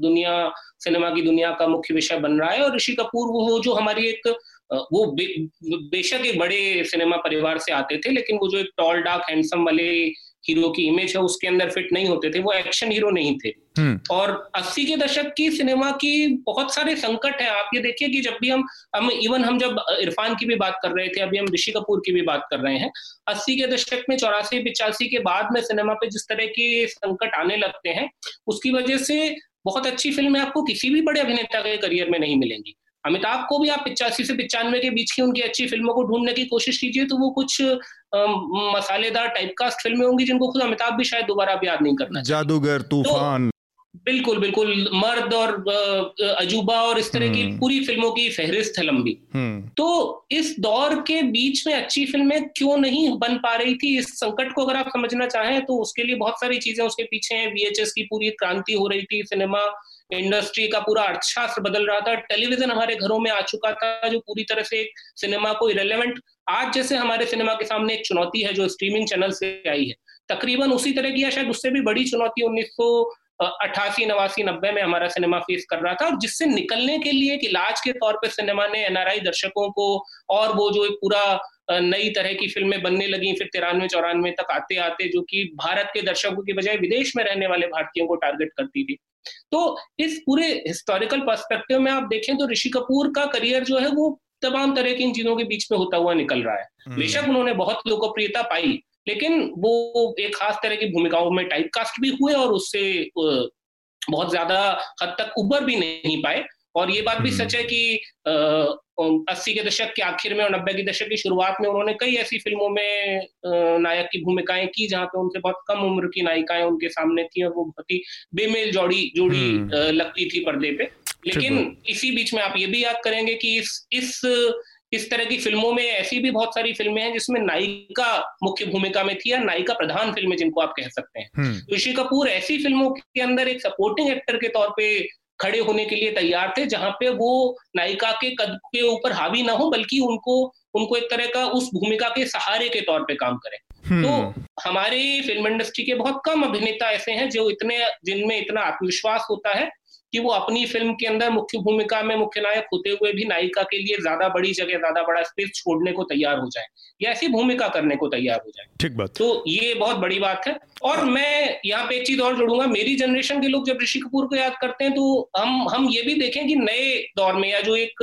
दुनिया सिनेमा की दुनिया का मुख्य विषय बन रहा है और ऋषि कपूर वो जो हमारी एक वो बे, बेशक एक बड़े सिनेमा परिवार से आते थे लेकिन वो जो एक टॉल डार्क हैंडसम वाले हीरो की इमेज है उसके अंदर फिट नहीं होते थे वो एक्शन हीरो नहीं थे। हम्म। और अस्सी के दशक की सिनेमा की बहुत सारे संकट है। आप ये देखिए कि जब भी हम हम इवन हम जब इरफान की भी बात कर रहे थे अभी हम ऋषि कपूर की भी बात कर रहे हैं। अस्सी के दशक में चौरासी पिचासी के बाद में सिनेमा पे जिस तरह के संकट आने लगते हैं उसकी वजह से बहुत अच्छी फ़िल्में आपको किसी भी बड़े अभिनेता के करियर में नहीं मिलेंगी। अमिताभ को भी आप पिचासी से पिचानवे के बीच की उनकी अच्छी फ़िल्मों को ढूँढने की कोशिश कीजिए तो वो कुछ मसालेदार टाइपकास्ट फ़िल्में होंगी जिनको खुद अमिताभ भी शायद दोबारा अब याद नहीं करना जादूगर तो तूफ़ान। तो, बिल्कुल बिल्कुल मर्द और अजूबा और इस तरह की हम्म। पूरी फ़िल्मों की फहरिस्त है लंबी। हम्म। तो इस दौर के बीच में अच्छी फ़िल्में क्यों नहीं बन पा रही थी? इस संकट को अगर आप समझना चाहें तो उसके लिए बहुत सारी चीज़ें उसके पीछे हैं। वीएचएस की पूरी क्रांति हो रही थी सिनेमा इंडस्ट्री का पूरा अर्थशास्त्र बदल रहा था, टेलीविज़न हमारे घरों में आ चुका था, जो पूरी तरह से सिनेमा को इरेलीवेंट आज जैसे हमारे सिनेमा के सामने एक चुनौती है, जो स्ट्रीमिंग चैनल से आई है। तकरीबन उसी तरह की या शायद उससे भी बड़ी चुनौती उन्नीस सौ अट्ठासी नवासी, नब्बे में हमारा सिनेमा फेस कर रहा था, और जिससे निकलने के लिए एक इलाज के तौर पर सिनेमा ने एनआरआई दर्शकों को और वो जो एक पूरा नई तरह की फ़िल्में बनने लगी, फिर तिरानवे, चौरानवे तक आते आते जो कि भारत के दर्शकों की बजाय विदेश में रहने वाले भारतीयों को टारगेट करती थी। तो इस पूरे हिस्टोरिकल पर्सपेक्टिव में आप देखें तो ऋषि कपूर का करियर जो है वो तमाम तरह की इन चीज़ों के बीच में होता हुआ निकल रहा है हम्म। बेशक उन्होंने बहुत लोकप्रियता पाई लेकिन वो एक खास तरह की भूमिकाओं में टाइपकास्ट भी हुए और उससे बहुत ज़्यादा हद तक उबर भी नहीं पाए और ये बात भी हम्म। सच है कि अस्सी के दशक के आखिर में और नब्बे के दशक की शुरुआत में उन्होंने कई ऐसी फ़िल्मों में नायक की भूमिकाएँ की जहाँ पे उनसे बहुत कम उम्र की नायिकाएँ उनके सामने थी और वो बहुत ही बेमेल जोड़ी जोड़ी हम्म। लगती थी पर्दे पे लेकिन इसी बीच में आप ये भी याद करेंगे कि इस इस इस तरह की फ़िल्मों में ऐसी भी बहुत सारी फ़िल्में हैं जिसमें नायिका मुख्य भूमिका में थी या नायिका प्रधान फ़िल्में जिनको आप कह सकते हैं हम्म। ऋषि कपूर ऐसी फ़िल्मों के अंदर एक सपोर्टिंग एक्टर के तौर पे खड़े होने के लिए तैयार थे जहाँ पे वो नायिका के कद के ऊपर हावी ना हो बल्कि उनको उनको एक तरह का उस भूमिका के सहारे के तौर पे काम करें। तो हम्म। हमारे फ़िल्म इंडस्ट्री के बहुत कम अभिनेता ऐसे हैं जो इतने जिनमें इतना आत्मविश्वास होता है कि वो अपनी फ़िल्म के अंदर मुख्य भूमिका में मुख्य नायक होते हुए भी नायिका के लिए ज़्यादा बड़ी जगह ज़्यादा बड़ा स्पेस छोड़ने को तैयार हो जाए या ऐसी भूमिका करने को तैयार हो जाए। ठीक बात। तो ये बहुत बड़ी बात है। और मैं यहाँ पे एक चीज़ और जोड़ूँगा मेरी जनरेशन के लोग जब ऋषि कपूर को याद करते हैं तो हम हम ये भी देखें कि नए दौर में या जो एक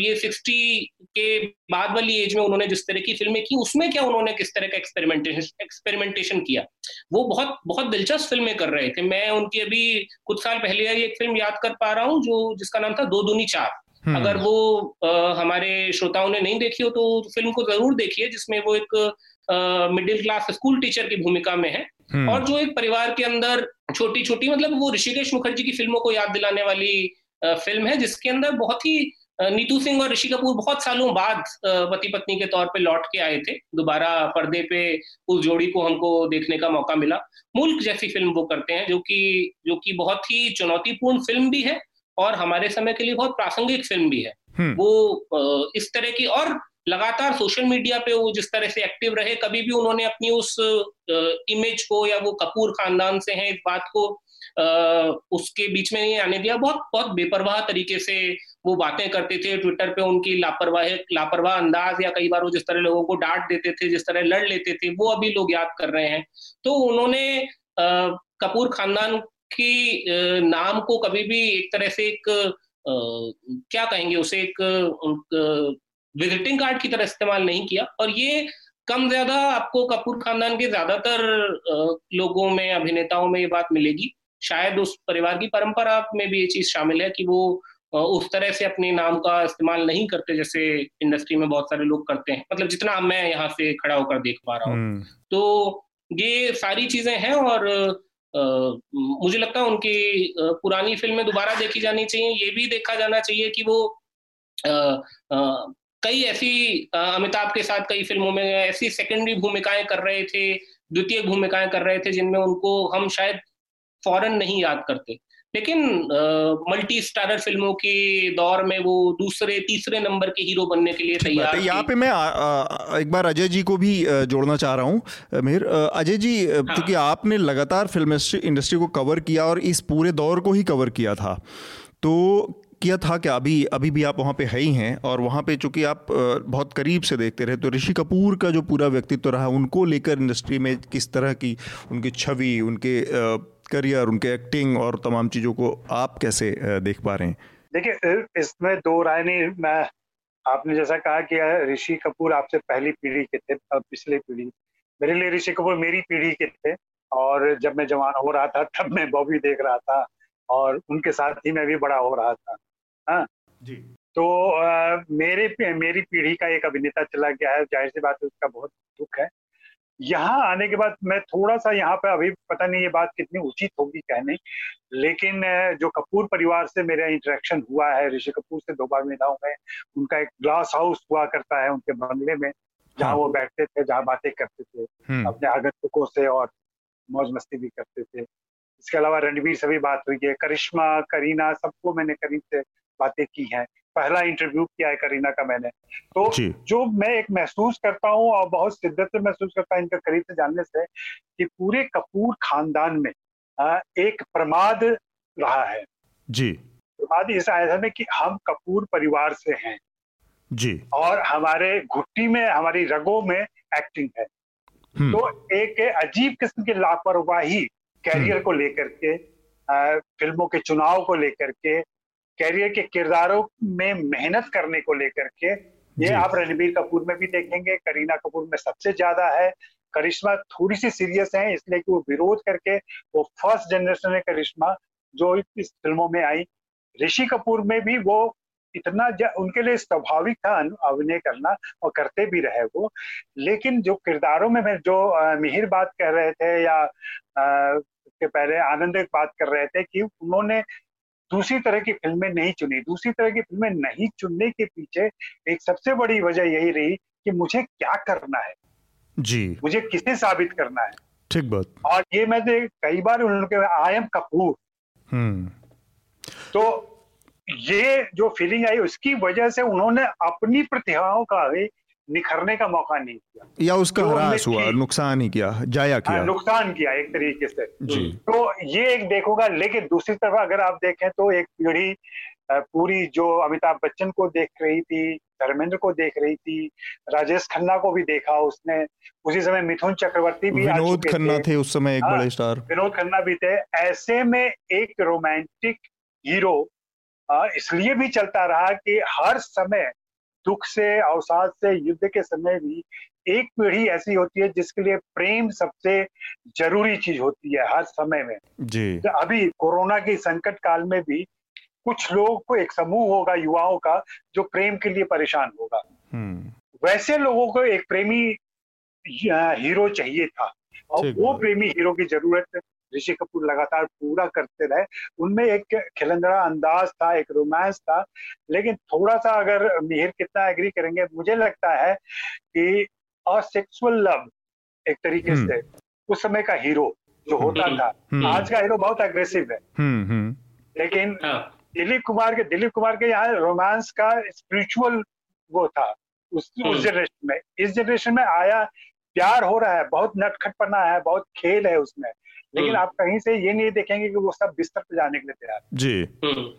ये सिक्सटी के बाद वाली एज में उन्होंने जिस तरह की फ़िल्में की उसमें क्या उन्होंने किस तरह का एक्सपेरिमेंटेशन एक्सपेरिमेंटेशन किया? वो बहुत बहुत दिलचस्प फ़िल्में कर रहे थे। मैं उनकी अभी कुछ साल पहले एक फ़िल्म याद कर पा रहा हूँ जो जिसका नाम था दो दूनी चार। हम्म। अगर वो आ, हमारे श्रोताओं ने नहीं देखी हो तो फ़िल्म को ज़रूर देखिए जिसमें वो एक मिडिल क्लास स्कूल टीचर की भूमिका में है हम्म। और जो एक परिवार के अंदर छोटी छोटी मतलब वो ऋषिकेश मुखर्जी की फ़िल्मों को याद दिलाने वाली फ़िल्म है जिसके अंदर बहुत ही नीतू सिंह और ऋषि कपूर बहुत सालों बाद पति पत्नी के तौर पे लौट के आए थे दोबारा पर्दे पे उस जोड़ी को हमको देखने का मौका मिला मुल्क जैसी फ़िल्म वो करते हैं जो कि जो कि बहुत ही चुनौतीपूर्ण फ़िल्म भी है और हमारे समय के लिए बहुत प्रासंगिक फ़िल्म भी है हम्म। वो इस तरह की और लगातार सोशल मीडिया पे वो जिस तरह से एक्टिव रहे, कभी भी उन्होंने अपनी उस इमेज को या वो कपूर खानदान से हैं, इस बात को उसके बीच में नहीं आने दिया। बहुत बहुत बेपरवाह तरीके से वो बातें करते थे। ट्विटर पे उनकी लापरवाह लापरवाह अंदाज या कई बार वो जिस तरह लोगों को डांट देते थे, जिस तरह लड़ लेते थे, वो अभी लोग याद कर रहे हैं। तो उन्होंने कपूर खानदान की नाम को कभी भी एक तरह से एक क्या कहेंगे उसे, एक विजिटिंग कार्ड की तरह इस्तेमाल नहीं किया। और ये कम ज़्यादा आपको कपूर खानदान के ज़्यादातर लोगों में अभिनेताओं में ये बात मिलेगी। शायद उस परिवार की परंपरा में भी ये चीज़ शामिल है कि वो उस तरह से अपने नाम का इस्तेमाल नहीं करते जैसे इंडस्ट्री में बहुत सारे लोग करते हैं। मतलब जितना मैं यहाँ से खड़ा होकर देख पा रहा हूँ। हम्म। तो ये सारी चीज़ें हैं और आ, मुझे लगता है उनकी पुरानी फ़िल्में दोबारा देखी जानी चाहिए। ये भी देखा जाना चाहिए कि वो आ, आ, कई ऐसी अमिताभ के साथ कई फ़िल्मों में ऐसी सेकेंडरी भूमिकाएँ कर रहे थे द्वितीय भूमिकाएँ कर रहे थे जिनमें उनको हम शायद फ़ौरन नहीं याद करते। लेकिन मल्टी स्टारर फ़िल्मों के दौर में वो दूसरे तीसरे नंबर के हीरो बनने के लिए तैयार यहाँ पे मैं आ, आ, एक बार अजय जी को भी जोड़ना चाह रहा हूँ मेहर। अजय जी हाँ। क्योंकि आपने लगातार फ़िल्म इंडस्ट्री को कवर किया और इस पूरे दौर को ही कवर किया था तो किया था कि अभी अभी भी आप वहाँ पे है ही हैं और वहाँ पे चूँकि आप बहुत करीब से देखते रहे तो ऋषि कपूर का जो पूरा व्यक्तित्व रहा, उनको लेकर इंडस्ट्री में किस तरह की उनकी छवि, उनके करियर, उनके एक्टिंग और तमाम चीज़ों को आप कैसे देख पा रहे हैं? देखिए इसमें दो राय नहीं, मैं, आपने जैसा कहा कि ऋषि कपूर आपसे पहली पीढ़ी के थे पिछली पीढ़ी। मेरे लिए ऋषि कपूर मेरी पीढ़ी के थे और जब मैं जवान हो रहा था, तब मैं बॉबी देख रहा था। और उनके साथ ही मैं भी बड़ा हो रहा था। हाँ। जी। तो आ, मेरे मेरी पीढ़ी का एक अभिनेता चला गया है ज़ाहिर सी बात है उसका बहुत दुख है। यहाँ आने के बाद मैं थोड़ा सा यहाँ पे अभी पता नहीं ये बात कितनी उचित होगी कहने लेकिन जो कपूर परिवार से मेरा इंटरेक्शन हुआ है ऋषि कपूर से दो बार मिला हूँ मैं उनका एक ग्लास हाउस हुआ करता है उनके बंगले में जहाँ हाँ। वो बैठते थे जहाँ बातें करते थे। अपने आगंतुकों से और मौज मस्ती भी करते थे। इसके अलावा रणवीर से भी बात हुई है करिश्मा करीना सबको मैंने करीब से बातें की हैं। पहला इंटरव्यू किया है करीना का मैंने। तो जो। मैं एक महसूस करता हूँ और बहुत शिद्दत से महसूस करता हूँ इनका करीब से जानने से कि पूरे कपूर खानदान में एक प्रमाद रहा है। जी। प्रमाद इस आया में कि हम कपूर परिवार से हैं। जी। और हमारे घुट्टी में हमारी रगों में एक्टिंग है। हम्म। तो एक अजीब किस्म की लापरवाही कैरियर हम्म। को लेकर के फ़िल्मों के चुनाव को लेकर के कैरियर के किरदारों में मेहनत करने को लेकर के ये आप रणबीर कपूर में भी देखेंगे करीना कपूर में सबसे ज़्यादा है करिश्मा थोड़ी सी सीरियस है इसलिए कि वो विरोध करके वो फ़र्स्ट जनरेशन है करिश्मा जो इस फ़िल्मों में आई। ऋषि कपूर में भी वो इतना उनके लिए स्वाभाविक था अभिनय करना और करते भी रहे वो। लेकिन जो किरदारों में जो मिहिर बात कह रहे थे या उसके पहले आनंद बात कर रहे थे कि उन्होंने दूसरी तरह की फ़िल्में नहीं चुनी। दूसरी तरह की फ़िल्में नहीं चुनने के पीछे एक सबसे बड़ी वजह यही रही कि मुझे क्या करना है। जी। मुझे किसे साबित करना है। ठीक बात। और ये मैं कई बार उनके आई एम कपूर तो ये जो फीलिंग आई उसकी वजह से उन्होंने अपनी प्रतिभाओं का भी निखरने का मौका नहीं किया। या उसका हरास हुआ नुकसान ही किया जाया हाँ, किया नुकसान किया एक तरीके से। जी। तो ये एक देखोगा लेकिन दूसरी तरफ़ अगर आप देखें तो एक पीढ़ी पूरी जो अमिताभ बच्चन को देख रही थी धर्मेंद्र को देख रही थी राजेश खन्ना को भी देखा उसने। उसी समय मिथुन चक्रवर्ती भी विनोद खन्ना थे। उस समय एक हाँ, बड़े स्टार। विनोद खन्ना भी थे। ऐसे में एक रोमांटिक हीरो इसलिए भी चलता रहा कि हर समय दुख से अवसाद से युद्ध के समय भी एक पीढ़ी ऐसी होती है जिसके लिए प्रेम सबसे ज़रूरी चीज़ होती है हर समय में। जी। तो अभी कोरोना के संकट काल में भी कुछ लोगों को एक समूह होगा युवाओं का जो प्रेम के लिए परेशान होगा। हम्म। वैसे लोगों को एक प्रेमी हीरो चाहिए था। और वो प्रेमी हीरो की ज़रूरत ऋषि कपूर लगातार पूरा करते रहे उनमें एक खिलंदड़ा अंदाज था एक रोमांस था लेकिन थोड़ा सा अगर मिहिर कितना एग्री करेंगे मुझे लगता है कि असेक्सुअल लव एक तरीके हम्म। से उस समय का हीरो जो होता हम्म। था हम्म। आज का हीरो बहुत अग्रेसिव है लेकिन हाँ। दिलीप कुमार के दिलीप कुमार के यहाँ रोमांस का स्पिरिचुअल वो था उस उस जनरेशन में इस जनरेशन में आया प्यार हो रहा है बहुत नटखटपना है बहुत खेल है उसमें लेकिन हम्म। आप कहीं से ये नहीं देखेंगे कि वो सब बिस्तर पे जाने के लिए तैयार जी हम्म।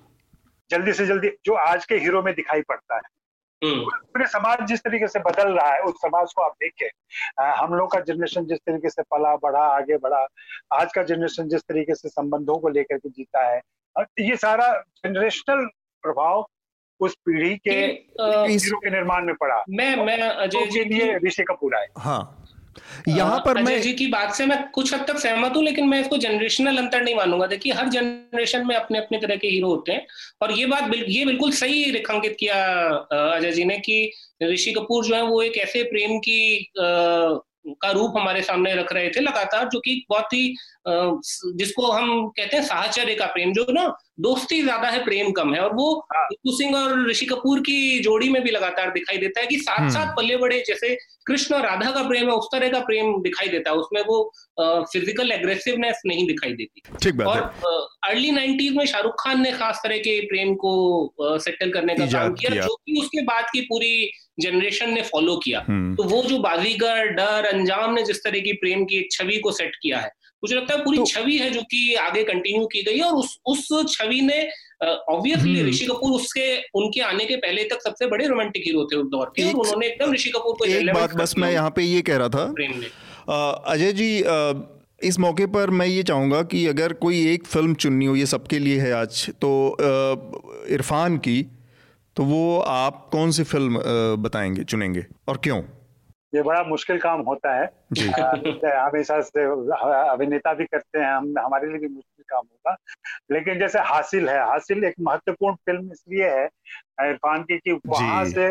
जल्दी से जल्दी जो आज के हीरो में दिखाई पड़ता है हम्म। पूरे समाज जिस तरीके से बदल रहा है उस समाज को आप देखें हम लोग का जनरेशन जिस तरीके से पला बढ़ा आगे बढ़ा आज का जनरेशन जिस तरीके से संबंधों को लेकर के जीता है ये सारा जनरेशनल प्रभाव उस पीढ़ी के हीरो के निर्माण में पड़ा मैं मैं अजय जी के लिए ऋषि कपूर आए हाँ यहाँ पर मैं जी की बात से मैं कुछ हद तक सहमत हूँ लेकिन मैं इसको जनरेशनल अंतर नहीं मानूँगा। देखिए हर जनरेशन में अपने अपने तरह के हीरो होते हैं और ये बात बिल, ये बिल्कुल सही रेखांकित किया अजय जी ने कि ऋषि कपूर जो है वो एक ऐसे प्रेम की का रूप हमारे सामने रख रहे थे लगातार जो कि बहुत ही जिसको हम कहते हैं साहचर्य का प्रेम जो ना दोस्ती ज़्यादा है प्रेम कम है। और वो ऋतु हाँ। सिंह और ऋषि कपूर की जोड़ी में भी लगातार दिखाई देता है कि साथ हम्म। साथ पल्ले बड़े जैसे कृष्ण और राधा का प्रेम है उस तरह का प्रेम दिखाई देता है। उसमें वो फ़िज़िकल एग्रेसिवनेस नहीं दिखाई देती। और अर्ली नाइनटीज में शाहरुख खान ने खास तरह के प्रेम को सेटल करने का काम किया। जो कि उसके बाद की पूरी जनरेशन ने फॉलो किया हम्म। तो वो जो बाजीगर डर अंजाम ने जिस तरह की प्रेम की छवि को सेट किया है मुझे लगता है पूरी तो, छवि है जो कि आगे कंटिन्यू की गई है और उस उस छवि ने ऑब्वियसली हम्म। ऋषि कपूर उसके उनके आने के पहले तक सबसे बड़े रोमांटिक हीरो थे उस दौर के और उन्होंने एकदम ऋषि कपूर को एक बात बस मैं यहाँ पे ये कह रहा था अजय जी इस मौके पर मैं ये चाहूँगा कि अगर कोई एक फ़िल्म चुननी हो ये सबके लिए है आज तो इरफान की तो वो आप कौन सी फ़िल्म बताएँगे चुनेंगे? और क्यों? ये बड़ा मुश्किल काम होता है। हमेशा से अभिनेता भी करते हैं हम हमारे लिए भी मुश्किल काम होगा। लेकिन जैसे हासिल है हासिल एक महत्वपूर्ण फ़िल्म इसलिए है इरफान की कि वहाँ से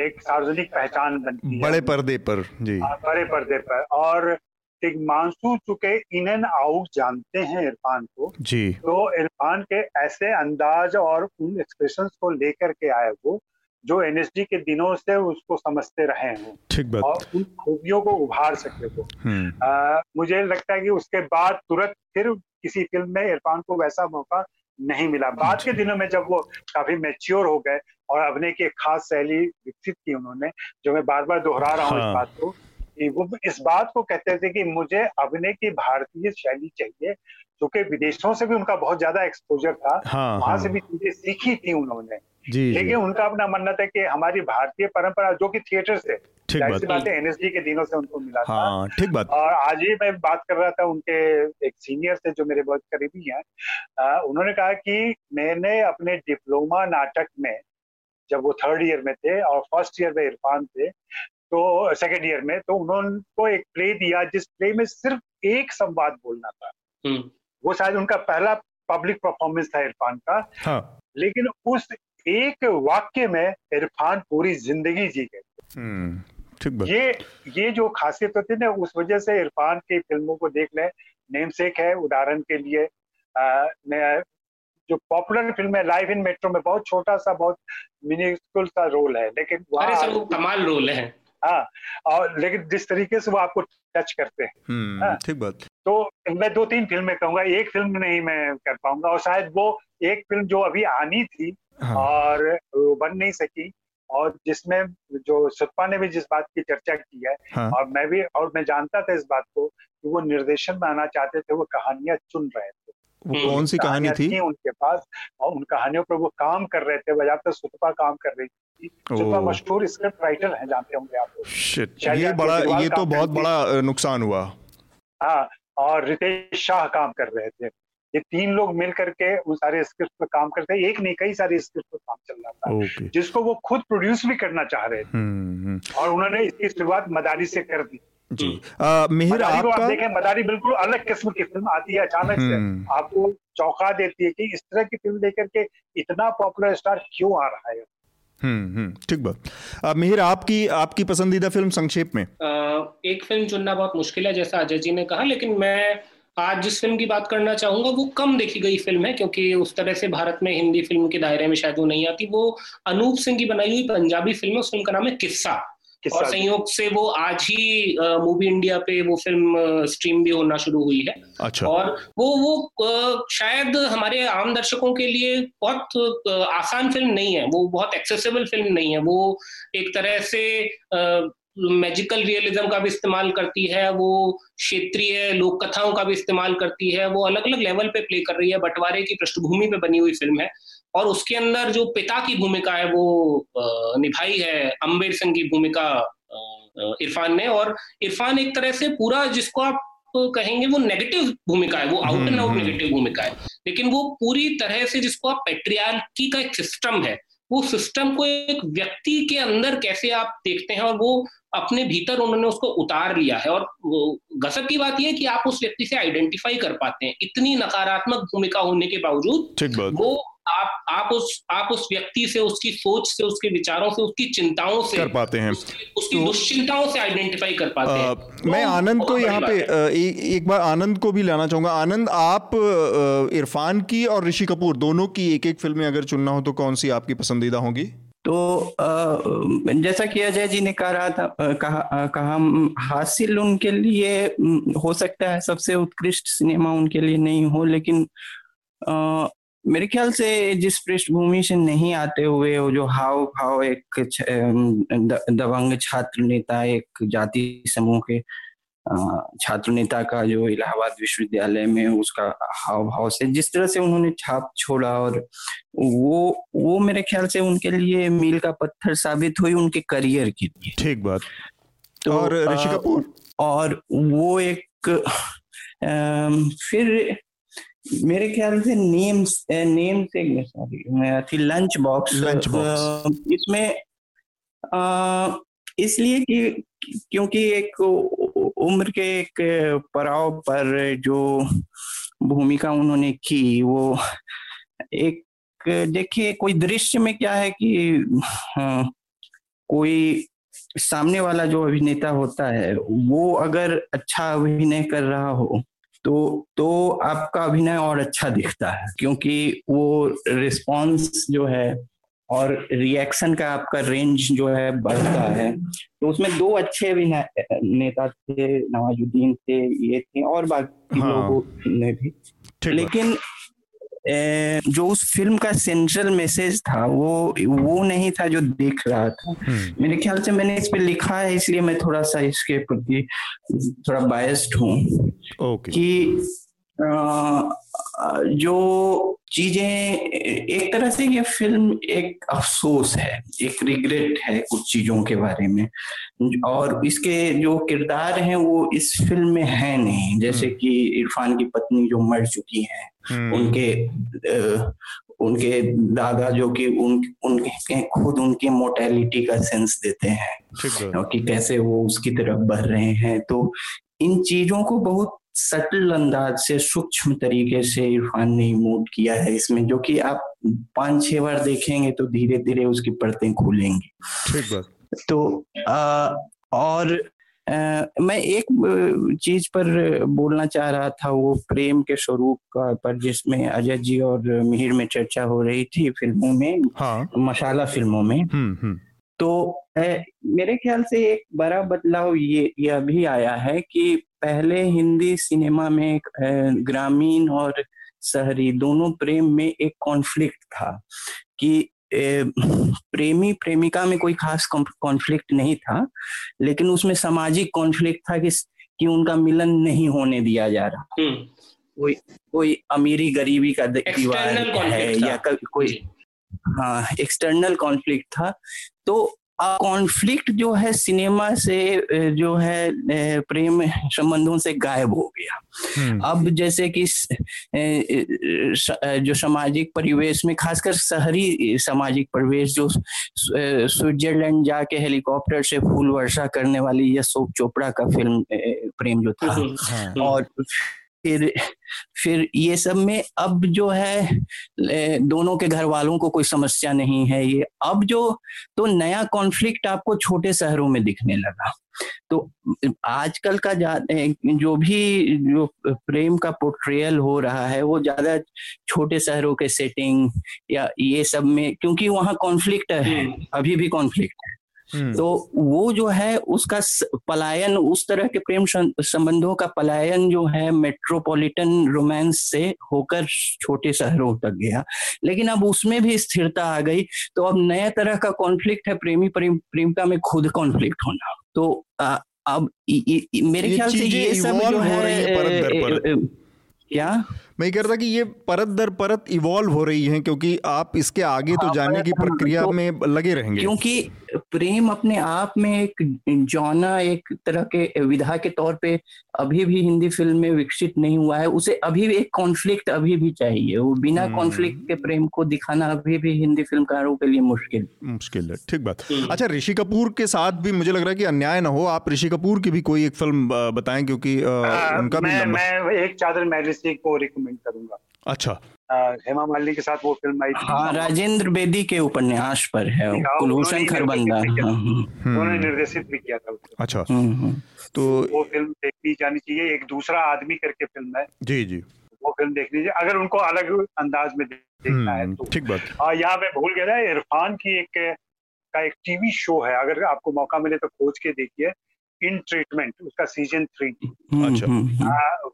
एक सार्वजनिक पहचान बनती है। बड़े पर्दे पर जी। हाँ, बड़े पर्दे पर। और मानसू चुके इन एंड आउट जानते हैं इरफान को। जी। तो इरफान के ऐसे अंदाज और उन एक्सप्रेशंस को लेकर के आए वो जो एनएसडी के दिनों से उसको समझते रहे हैं। ठीक बात। और उन खूबियों को उभार सके वो। हम्म। मुझे लगता है कि उसके बाद तुरंत फिर किसी फ़िल्म में इरफान को वैसा मौका नहीं मिला। बाद के दिनों में जब वो काफ़ी मेच्योर हो गए और अभिनय की एक खास शैली विकसित की उन्होंने जो मैं बार बार दोहरा रहा हूँ हाँ। इस बात कि वो इस बात को कहते थे कि मुझे अभिनय की भारतीय शैली चाहिए क्योंकि विदेशों से भी उनका बहुत ज़्यादा एक्सपोजर था हाँ, वहाँ हाँ। से भी चीज़ें सीखी थी उन्होंने। जी, लेकिन जी। उनका अपना मानना था कि हमारी भारतीय परंपरा जो कि थिएटर से ठीक बात। बात है एनएसडी के दिनों से उनको मिला हाँ, था ठीक बात। और आज ही मैं बात कर रहा था उनके एक सीनियर से जो मेरे बहुत करीबी हैं। उन्होंने कहा कि मैंने अपने डिप्लोमा नाटक में जब वो थर्ड ईयर में थे और फ़र्स्ट ईयर में इरफान थे तो सेकेंड ईयर में तो उन्होंने को एक प्ले दिया जिस प्ले में सिर्फ़ एक संवाद बोलना था। हम्म। वो शायद उनका पहला पब्लिक परफॉर्मेंस था इरफान का। हाँ। लेकिन उस एक वाक्य में इरफान पूरी ज़िंदगी जी गए। हम्म, ये ये जो खासियत होती है ना उस वजह से इरफान की फ़िल्मों को देख लें। नेम सेक है उदाहरण के लिए। आ, जो पॉपुलर फ़िल्म है लाइव इन मेट्रो में बहुत छोटा सा बहुत मिनिस्कुल सा रोल है लेकिन वहाँ कमाल रोल है। हाँ और लेकिन जिस तरीके से वो आपको टच करते हैं हम्म, हाँ, ठीक बात तो मैं दो तीन फ़िल्में कहूँगा एक फ़िल्म नहीं मैं कर पाऊँगा और शायद वो एक फ़िल्म जो अभी आनी थी हाँ। और बन नहीं सकी और जिसमें जो सुप्पा ने भी जिस बात की चर्चा की है हाँ। और मैं भी और मैं जानता था इस बात को कि वो निर्देशन में आना चाहते थे वो कहानियाँ चुन रहे थे वो हम्म। कौन सी कहानी थी? उनके पास। और उन कहानियों पर वो काम कर रहे थे बजाय तो सुतपा काम कर रही थी। सुतपा मशहूर स्क्रिप्ट राइटर हैं जानते होंगे आप ये बड़ा ये तो बहुत बड़ा नुकसान हुआ। हाँ और रितेश शाह काम कर रहे थे। ये तीन लोग मिल करके उन सारे स्क्रिप्ट पर काम करते हैं। एक नहीं कई सारे स्क्रिप्ट पर काम चल रहा था। okay. जिसको वो खुद प्रोड्यूस भी करना चाह रहे थे। हम्म, हम्म। और उन्होंने इसकी शुरुआत मदारी से कर दी। जी। मिहिर आपका आप देखें मदारी बिल्कुल अलग किस्म की फ़िल्म आती है। अचानक से हम्म। आपको चौंका देती है कि इस तरह की फ़िल्म लेकर के इतना पॉपुलर स्टार क्यों आ रहा है? हम्म हम्म ठीक बात। मिहिर आपकी आपकी पसंदीदा फ़िल्म संक्षेप में? आ, एक फ़िल्म चुनना बहुत मुश्किल है जैसा अजय जी ने कहा लेकिन मैं आज जिस फ़िल्म की बात करना चाहूँगा वो कम देखी गई फ़िल्म है क्योंकि उस तरह से भारत में हिंदी फ़िल्म के दायरे में शायद वो नहीं आती। वो अनूप सिंह की बनाई हुई पंजाबी फ़िल्म है उस फ़िल्म का नाम है किस्सा। और संयोग से वो आज ही मूवी इंडिया पे वो फ़िल्म स्ट्रीम भी होना शुरू हुई है। अच्छा। और वो वो शायद हमारे आम दर्शकों के लिए बहुत आसान फ़िल्म नहीं है। वो बहुत एक्सेसिबल फ़िल्म नहीं है। वो एक तरह से मैजिकल रियलिज्म का भी इस्तेमाल करती है वो क्षेत्रीय लोक कथाओं का भी इस्तेमाल करती है वो अलग अलग लेवल पे प्ले कर रही है। बंटवारे की पृष्ठभूमि पे बनी हुई फ़िल्म है। और उसके अंदर जो पिता की भूमिका है वो निभाई है अम्बेर सिंह की भूमिका इरफान ने। और इरफान एक तरह से पूरा जिसको आप कहेंगे वो नेगेटिव भूमिका है वो आउट एंड आउट नेगेटिव भूमिका है। लेकिन वो पूरी तरह से जिसको आप पेट्रियार्की का एक सिस्टम है वो सिस्टम को एक व्यक्ति के अंदर कैसे आप देखते हैं और वो अपने भीतर उन्होंने उसको उतार लिया है। और गसब की बात यह कि आप उस व्यक्ति से आइडेंटिफाई कर पाते हैं। इतनी नकारात्मक भूमिका होने के बावजूद वो आप आप उस आप उस व्यक्ति से उसकी सोच से उसके विचारों से उसकी चिंताओं से कर पाते हैं। उसकी, उसकी तो, दुश्चिंताओं से आइडेंटिफाई कर पाते हैं। तो मैं आनंद को यहाँ पे ए, एक बार आनंद को भी लाना चाहूँगा। आनंद आप इरफान की और ऋषि कपूर दोनों की एक एक फ़िल्में अगर चुनना हो तो कौन सी आपकी पसंदीदा होगी? तो जैसा कि अजय जी ने कहा रहा था कहा कहा हासिल उनके लिए हो सकता है सबसे उत्कृष्ट सिनेमा उनके लिए नहीं हो लेकिन मेरे ख्याल से जिस पृष्ठभूमि से नहीं आते हुए वो जो हाव भाव एक दबंग छात्र नेता एक जाति समूह के छात्र नेता का जो इलाहाबाद विश्वविद्यालय में उसका हाव भाव से जिस तरह से उन्होंने छाप छोड़ा और वो वो मेरे ख्याल से उनके लिए मील का पत्थर साबित हुई उनके करियर के लिए। ठीक बात। तो और ऋषि कपूर? और वो एक आ, फिर मेरे ख्याल से नेम नेम से सॉरी थी लंच बॉक्स लंच बॉक्स इसमें इसलिए कि क्योंकि एक उम्र के एक पड़ाव पर जो भूमिका उन्होंने की वो एक देखिए कोई दृश्य में क्या है कि हाँ, कोई सामने वाला जो अभिनेता होता है वो अगर अच्छा अभिनय कर रहा हो तो तो आपका अभिनय और अच्छा दिखता है क्योंकि वो रिस्पॉन्स जो है और रिएक्शन का आपका रेंज जो है बढ़ता है। तो उसमें दो अच्छे भी नेता थे नवाजुद्दीन थे ये थे और बाकी हाँ। लोगों ने भी। लेकिन जो उस फ़िल्म का सेंट्रल मैसेज था वो वो नहीं था जो देख रहा था हम्म। मेरे ख्याल से मैंने इस पे लिखा है इसलिए मैं थोड़ा सा इसके प्रति थोड़ा बायस्ड हूँ okay. कि जो चीज़ें एक तरह से ये फ़िल्म एक अफसोस है एक रिग्रेट है कुछ चीज़ों के बारे में। और इसके जो किरदार हैं वो इस फ़िल्म में है नहीं। जैसे हम्म। कि इरफान की पत्नी जो मर चुकी है हम्म। उनके उनके दादा जो कि उन उनके खुद उनकी मोटेलिटी का सेंस देते हैं। कि कैसे वो उसकी तरफ़ बढ़ रहे हैं। तो इन चीज़ों को बहुत सटल अंदाज से सूक्ष्म तरीके से इरफान ने इमोट किया है इसमें जो कि आप पाँच छह बार देखेंगे तो धीरे धीरे उसकी परतें खुलेंगी ठीक बात तो आ, और आ, मैं एक चीज़ पर बोलना चाह रहा था वो प्रेम के स्वरूप का पर जिसमें अजय जी और मिहिर में चर्चा हो रही थी फ़िल्मों में हाँ। मसाला फ़िल्मों में हम्म, हम्म। तो मेरे ख्याल से एक बड़ा बदलाव ये यह भी आया है कि पहले हिंदी सिनेमा में ग्रामीण और शहरी दोनों प्रेम में एक कॉन्फ्लिक्ट था कि प्रेमी प्रेमिका में कोई खास कॉन्फ्लिक्ट नहीं था लेकिन उसमें सामाजिक कॉन्फ्लिक्ट था कि कि उनका मिलन नहीं होने दिया जा रहा। हम्म। कोई कोई अमीरी गरीबी का दीवार है या कोई हाँ एक्सटर्नल कॉन्फ्लिक्ट था तो कॉन्फ्लिक्ट जो है सिनेमा से जो है प्रेम संबंधों से गायब हो गया हम्म। अब जैसे कि जो सामाजिक परिवेश में खासकर शहरी सामाजिक परिवेश जो स्विट्जरलैंड जाके हेलीकॉप्टर से फूल वर्षा करने वाली यशोक चोपड़ा का फ़िल्म प्रेम जो था हम्म। हाँ। और फिर फिर ये सब में अब जो है दोनों के घर वालों को कोई समस्या नहीं है ये अब जो तो नया कॉन्फ्लिक्ट आपको छोटे शहरों में दिखने लगा तो आजकल का जो भी जो प्रेम का पोर्ट्रेयल हो रहा है वो ज़्यादा छोटे शहरों के सेटिंग या ये सब में क्योंकि वहाँ कॉन्फ्लिक्ट है हम्म। अभी भी कॉन्फ्लिक्ट है। तो वो जो है उसका पलायन उस तरह के प्रेम संबंधों का पलायन जो है मेट्रोपॉलिटन रोमांस से होकर छोटे शहरों तक गया। लेकिन अब उसमें भी स्थिरता आ गई तो अब नया तरह का कॉन्फ्लिक्ट है प्रेमी प्रेम प्रेमिका में खुद कॉन्फ्लिक्ट होना। तो आ, अब इ, इ, मेरे ख्याल से ये सब जो है क्या? मैं कह रहा था कि ये परत दर परत इवॉल्व हो रही है क्योंकि आप इसके आगे तो हाँ, जाने की प्रक्रिया तो, में लगे रहेंगे क्योंकि प्रेम अपने आप में एक जौना एक तरह के विधा के तौर पे अभी भी हिंदी फ़िल्म में विकसित नहीं हुआ है उसे अभी भी एक कॉन्फ्लिक्ट अभी भी चाहिए वो बिना कॉन्फ्लिक्ट हम्म। के प्रेम को दिखाना अभी भी हिंदी फिल्मकारों के लिए मुश्किल मुश्किल है ठीक बात। अच्छा ऋषि कपूर के साथ भी मुझे लग रहा है कि अन्याय ना हो आप ऋषि कपूर की भी कोई एक फ़िल्म बताएँ क्योंकि उनका भी मैं एक चादर मैरिसी को रिकमेंड करूँगा। अच्छा। हेमा मालिनी के साथ वो फ़िल्म आई थी। हाँ राजेंद्र बेदी के उपन्यास पर है कुलभूषण खरबंदा। हाँ, हाँ। उन्होंने निर्देशित भी किया था अच्छा। हम्म, तो वो फ़िल्म देखनी जानी चाहिए एक दूसरा आदमी करके फ़िल्म है। जी जी। वो फ़िल्म देखनी चाहिए अगर उनको अलग अंदाज में देखना है तो। ठीक बात। यहाँ मैं भूल गया था इरफान की एक का एक टीवी शो है अगर आपको मौका मिले तो खोज के देखिए। इन ट्रीटमेंट उसका सीज़न थ्री अच्छा। हम्म, हम्म,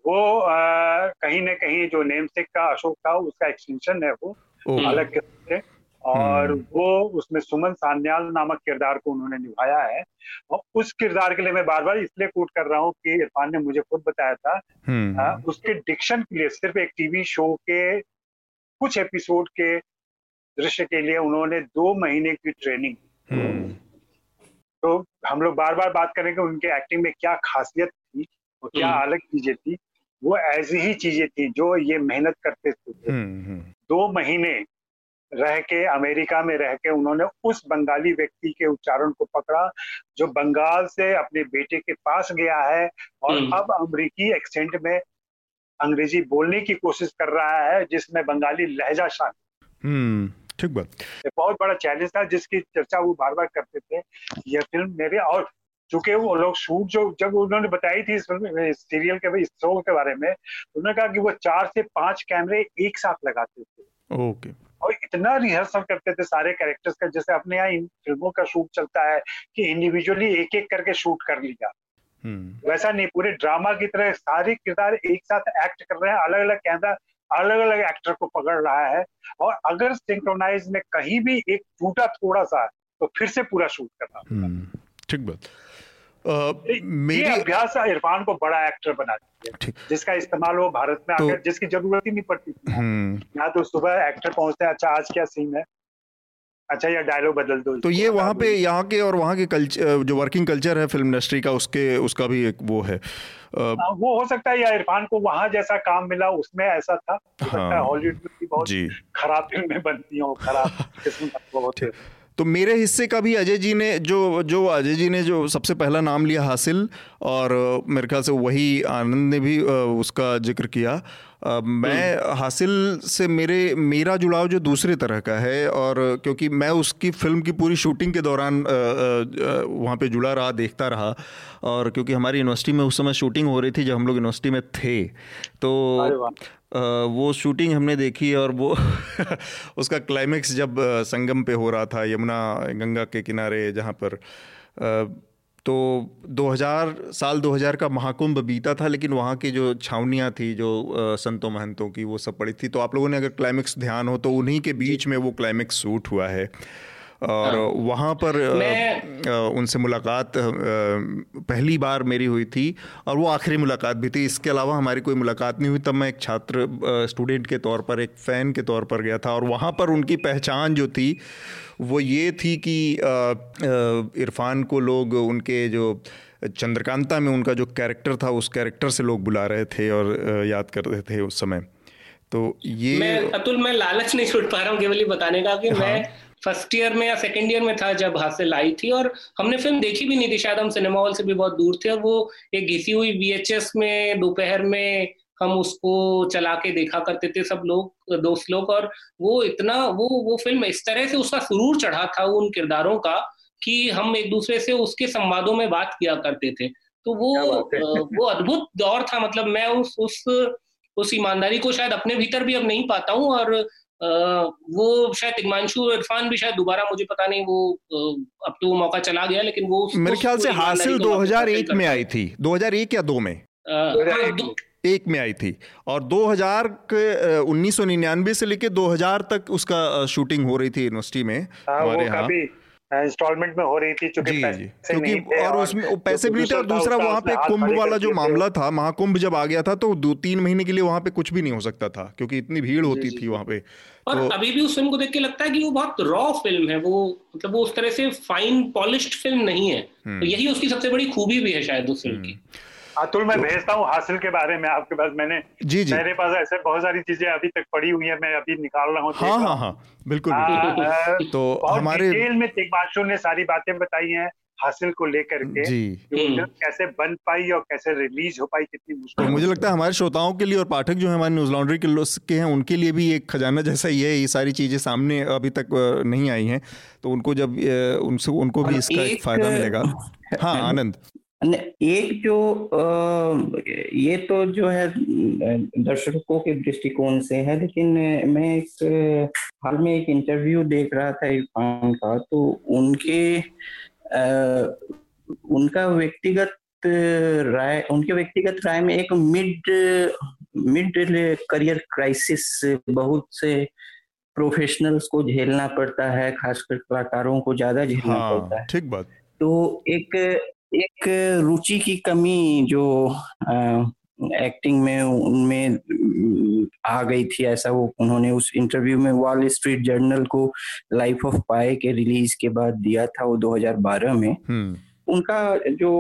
वो आ, कहीं ना कहीं जो नेम सेक का अशोक था उसका एक्सटेंशन है वो अलग से और हम्म। वो उसमें सुमन सान्याल नामक किरदार को उन्होंने निभाया है। और उस किरदार के लिए मैं बार बार इसलिए कोट कर रहा हूँ कि इरफान ने मुझे खुद बताया था। आ, उसके डिक्शन के लिए सिर्फ़ एक टीवी शो के कुछ एपिसोड के दृश्य के लिए उन्होंने दो महीने की ट्रेनिंग तो हम लोग बार बार बात करेंगे उनके एक्टिंग में क्या खासियत थी और क्या हम्म। अलग चीज़ें थी। वो ऐसी ही चीज़ें थी जो ये मेहनत करते थे। हम्म, हम्म। दो महीने रह के अमेरिका में रह के उन्होंने उस बंगाली व्यक्ति के उच्चारण को पकड़ा जो बंगाल से अपने बेटे के पास गया है और अब अमरीकी एक्सेंट में अंग्रेज़ी बोलने की कोशिश कर रहा है जिसमें बंगाली लहजा शामिल ठीक बात। बहुत बड़ा चैलेंज था जिसकी चर्चा वो बार बार करते थे। यह फ़िल्म मेरे और चूँकि वो लोग शूट जो जब उन्होंने बताई थी इस फ़िल्म सीरियल के इस शो के बारे में उन्होंने कहा कि वो चार से पाँच कैमरे एक साथ लगाते थे। ओके। और इतना रिहर्सल करते थे सारे कैरेक्टर्स का जैसे अपने यहाँ इन फ़िल्मों का शूट चलता है कि इंडिविजुअली एक एक करके शूट कर लिया। हम्म। वैसा नहीं पूरे ड्रामा की तरह सारे किरदार एक साथ एक्ट कर रहे हैं अलग अलग कैमरा अलग अलग एक्टर को पकड़ रहा है और अगर सिंक्रोनाइज में कहीं भी एक टूटा थोड़ा सा तो फिर से पूरा शूट करना हम्म, ठीक बात। मेरी अभ्यास इरफान को बड़ा एक्टर बना दिया। जिसका इस्तेमाल वो भारत में तो, आकर जिसकी ज़रूरत ही नहीं पड़ती या यहाँ तो सुबह एक्टर पहुँचते हैं अच्छा आज क्या सीन है? अच्छा या डायलॉग बदल दो तो ये वहाँ पे यहाँ के और वहाँ के कल्चर जो वर्किंग कल्चर है फ़िल्म इंडस्ट्री का उसके उसका भी एक वो है। आ, हाँ, वो हो सकता है या इरफान को वहाँ जैसा काम मिला उसमें ऐसा था। हॉलीवुड हाँ, में बहुत खराब फ़िल्में बनती हैं खराब किस्म होते तो मेरे हिस्से का भी अजय जी ने जो जो अजय जी ने जो सबसे पहला नाम लिया हासिल और मेरे ख्याल से वही आनंद ने भी उसका ज़िक्र किया। मैं हम्म। हासिल से मेरे मेरा जुड़ाव जो दूसरे तरह का है और क्योंकि मैं उसकी फ़िल्म की पूरी शूटिंग के दौरान वहाँ पे जुड़ा रहा देखता रहा और क्योंकि हमारी यूनिवर्सिटी में उस समय शूटिंग हो रही थी जब हम लोग यूनिवर्सिटी में थे तो वो शूटिंग हमने देखी और वो उसका क्लाइमेक्स जब संगम पे हो रहा था यमुना गंगा के किनारे जहाँ पर तो 2000 साल 2000 का महाकुंभ बीता था लेकिन वहाँ की जो छावनियाँ थी जो संतों महंतों की वो सब पड़ी थी। तो आप लोगों ने अगर क्लाइमेक्स ध्यान हो तो उन्हीं के बीच में वो क्लाइमेक्स शूट हुआ है। और हाँ। वहाँ पर उनसे मुलाकात पहली बार मेरी हुई थी और वो आखिरी मुलाकात भी थी। इसके अलावा हमारी कोई मुलाकात नहीं हुई। तब मैं एक छात्र स्टूडेंट के तौर पर एक फ़ैन के तौर पर गया था और वहाँ पर उनकी पहचान जो थी वो ये थी कि इरफान को लोग उनके जो चंद्रकांता में उनका जो कैरेक्टर था उस कैरेक्टर से लोग बुला रहे थे और याद कर रहे थे उस समय तो ये मैं अतुल मैं लालच नहीं छूट पा रहा हूँ केवल ये बताने का कि हाँ। मैं फ़र्स्ट ईयर में या सेकेंड ईयर में था जब हासिल आई थी और हमने फ़िल्म देखी भी नहीं थी शायद हम सिनेमा हॉल से भी बहुत दूर थे और वो एक घिसी हुई वीएचएस में दोपहर में हम उसको चला के देखा करते थे सब लोग दोस्त लोग और वो इतना वो वो फ़िल्म इस तरह से उसका सुरूर चढ़ा था उन किरदारों का कि हम एक दूसरे से उसके संवादों में बात किया करते थे। तो वो वो अद्भुत दौर था मतलब मैं उस उस उस ईमानदारी को शायद अपने भीतर भी अब नहीं पाता हूँ और वो शायद इकमांशु इरफान भी शायद दोबारा मुझे पता नहीं वो अब तो वो मौका चला गया लेकिन वो मेरे ख्याल से हासिल 2001 में आई थी 2001 या दो में? हाँ, एक में आई थी। और 2000 के उन्नीस से लेके 2000 तक उसका शूटिंग हो रही थी यूनिवर्सिटी में हाँ, हमारे यहाँ। इंस्टॉलमेंट में हो रही थी चूँकि क्योंकि और, और उसमें पैसे भी नहीं थे और दूसरा वहाँ पे कुंभ वाला जो मामला था महाकुंभ जब आ गया था तो दो तीन महीने के लिए वहाँ पे कुछ भी नहीं हो सकता था क्योंकि इतनी भीड़ होती थी वहाँ पे। और तो, अभी भी उस फ़िल्म को देख के लगता है कि वो बहुत रॉ फ़िल्म है वो मतलब वो उस तरह से फाइन पॉलिश्ड फ़िल्म नहीं है। हम्म। तो यही उसकी सबसे बड़ी खूबी भी है शायद उस फ़िल्म की। हम्म। अतुल मैं भेजता हूँ हासिल के बारे में आपके पास। मैंने जी जी। मेरे पास ऐसे बहुत सारी चीज़ें अभी तक पड़ी हुई है मैं अभी निकाल रहा हूँ। हाँ हाँ हाँ। बिल्कुल, बिल्कुल। तो हमारे डिटेल में तेगबाशु ने सारी बातें बताई हैं हासिल को लेकर के। जी। कैसे बन पाई और कैसे रिलीज़ हो पाई कितनी मुश्किल तो मुझे लगता है हमारे श्रोताओं के लिए और पाठक जो है हमारे न्यूज़ लॉन्ड्री के के हैं उनके लिए भी एक खजाना जैसा ही है। ये सारी चीज़ें सामने अभी तक नहीं आई हैं। तो उनको जब उनसे उनको भी इसका एक फ़ायदा मिलेगा। हाँ आनंद। एक जो ये तो जो है दर्शकों के दृष्टिकोण से है लेकिन मैं एक हाल में एक इंटरव्यू देख रहा था इरफान का तो उनके उनका व्यक्तिगत राय उनके व्यक्तिगत राय में एक मिड मिड करियर क्राइसिस बहुत से प्रोफेशनल्स को झेलना पड़ता है खासकर कलाकारों को ज़्यादा झेलना हाँ, पड़ता है। ठीक बात। तो एक एक रुचि की कमी जो आ, एक्टिंग में उनमें आ गई थी ऐसा वो उन्होंने उस इंटरव्यू में वॉल स्ट्रीट जर्नल को लाइफ ऑफ़ पाए के रिलीज़ के बाद दिया था वो 2012 में हम्म। उनका जो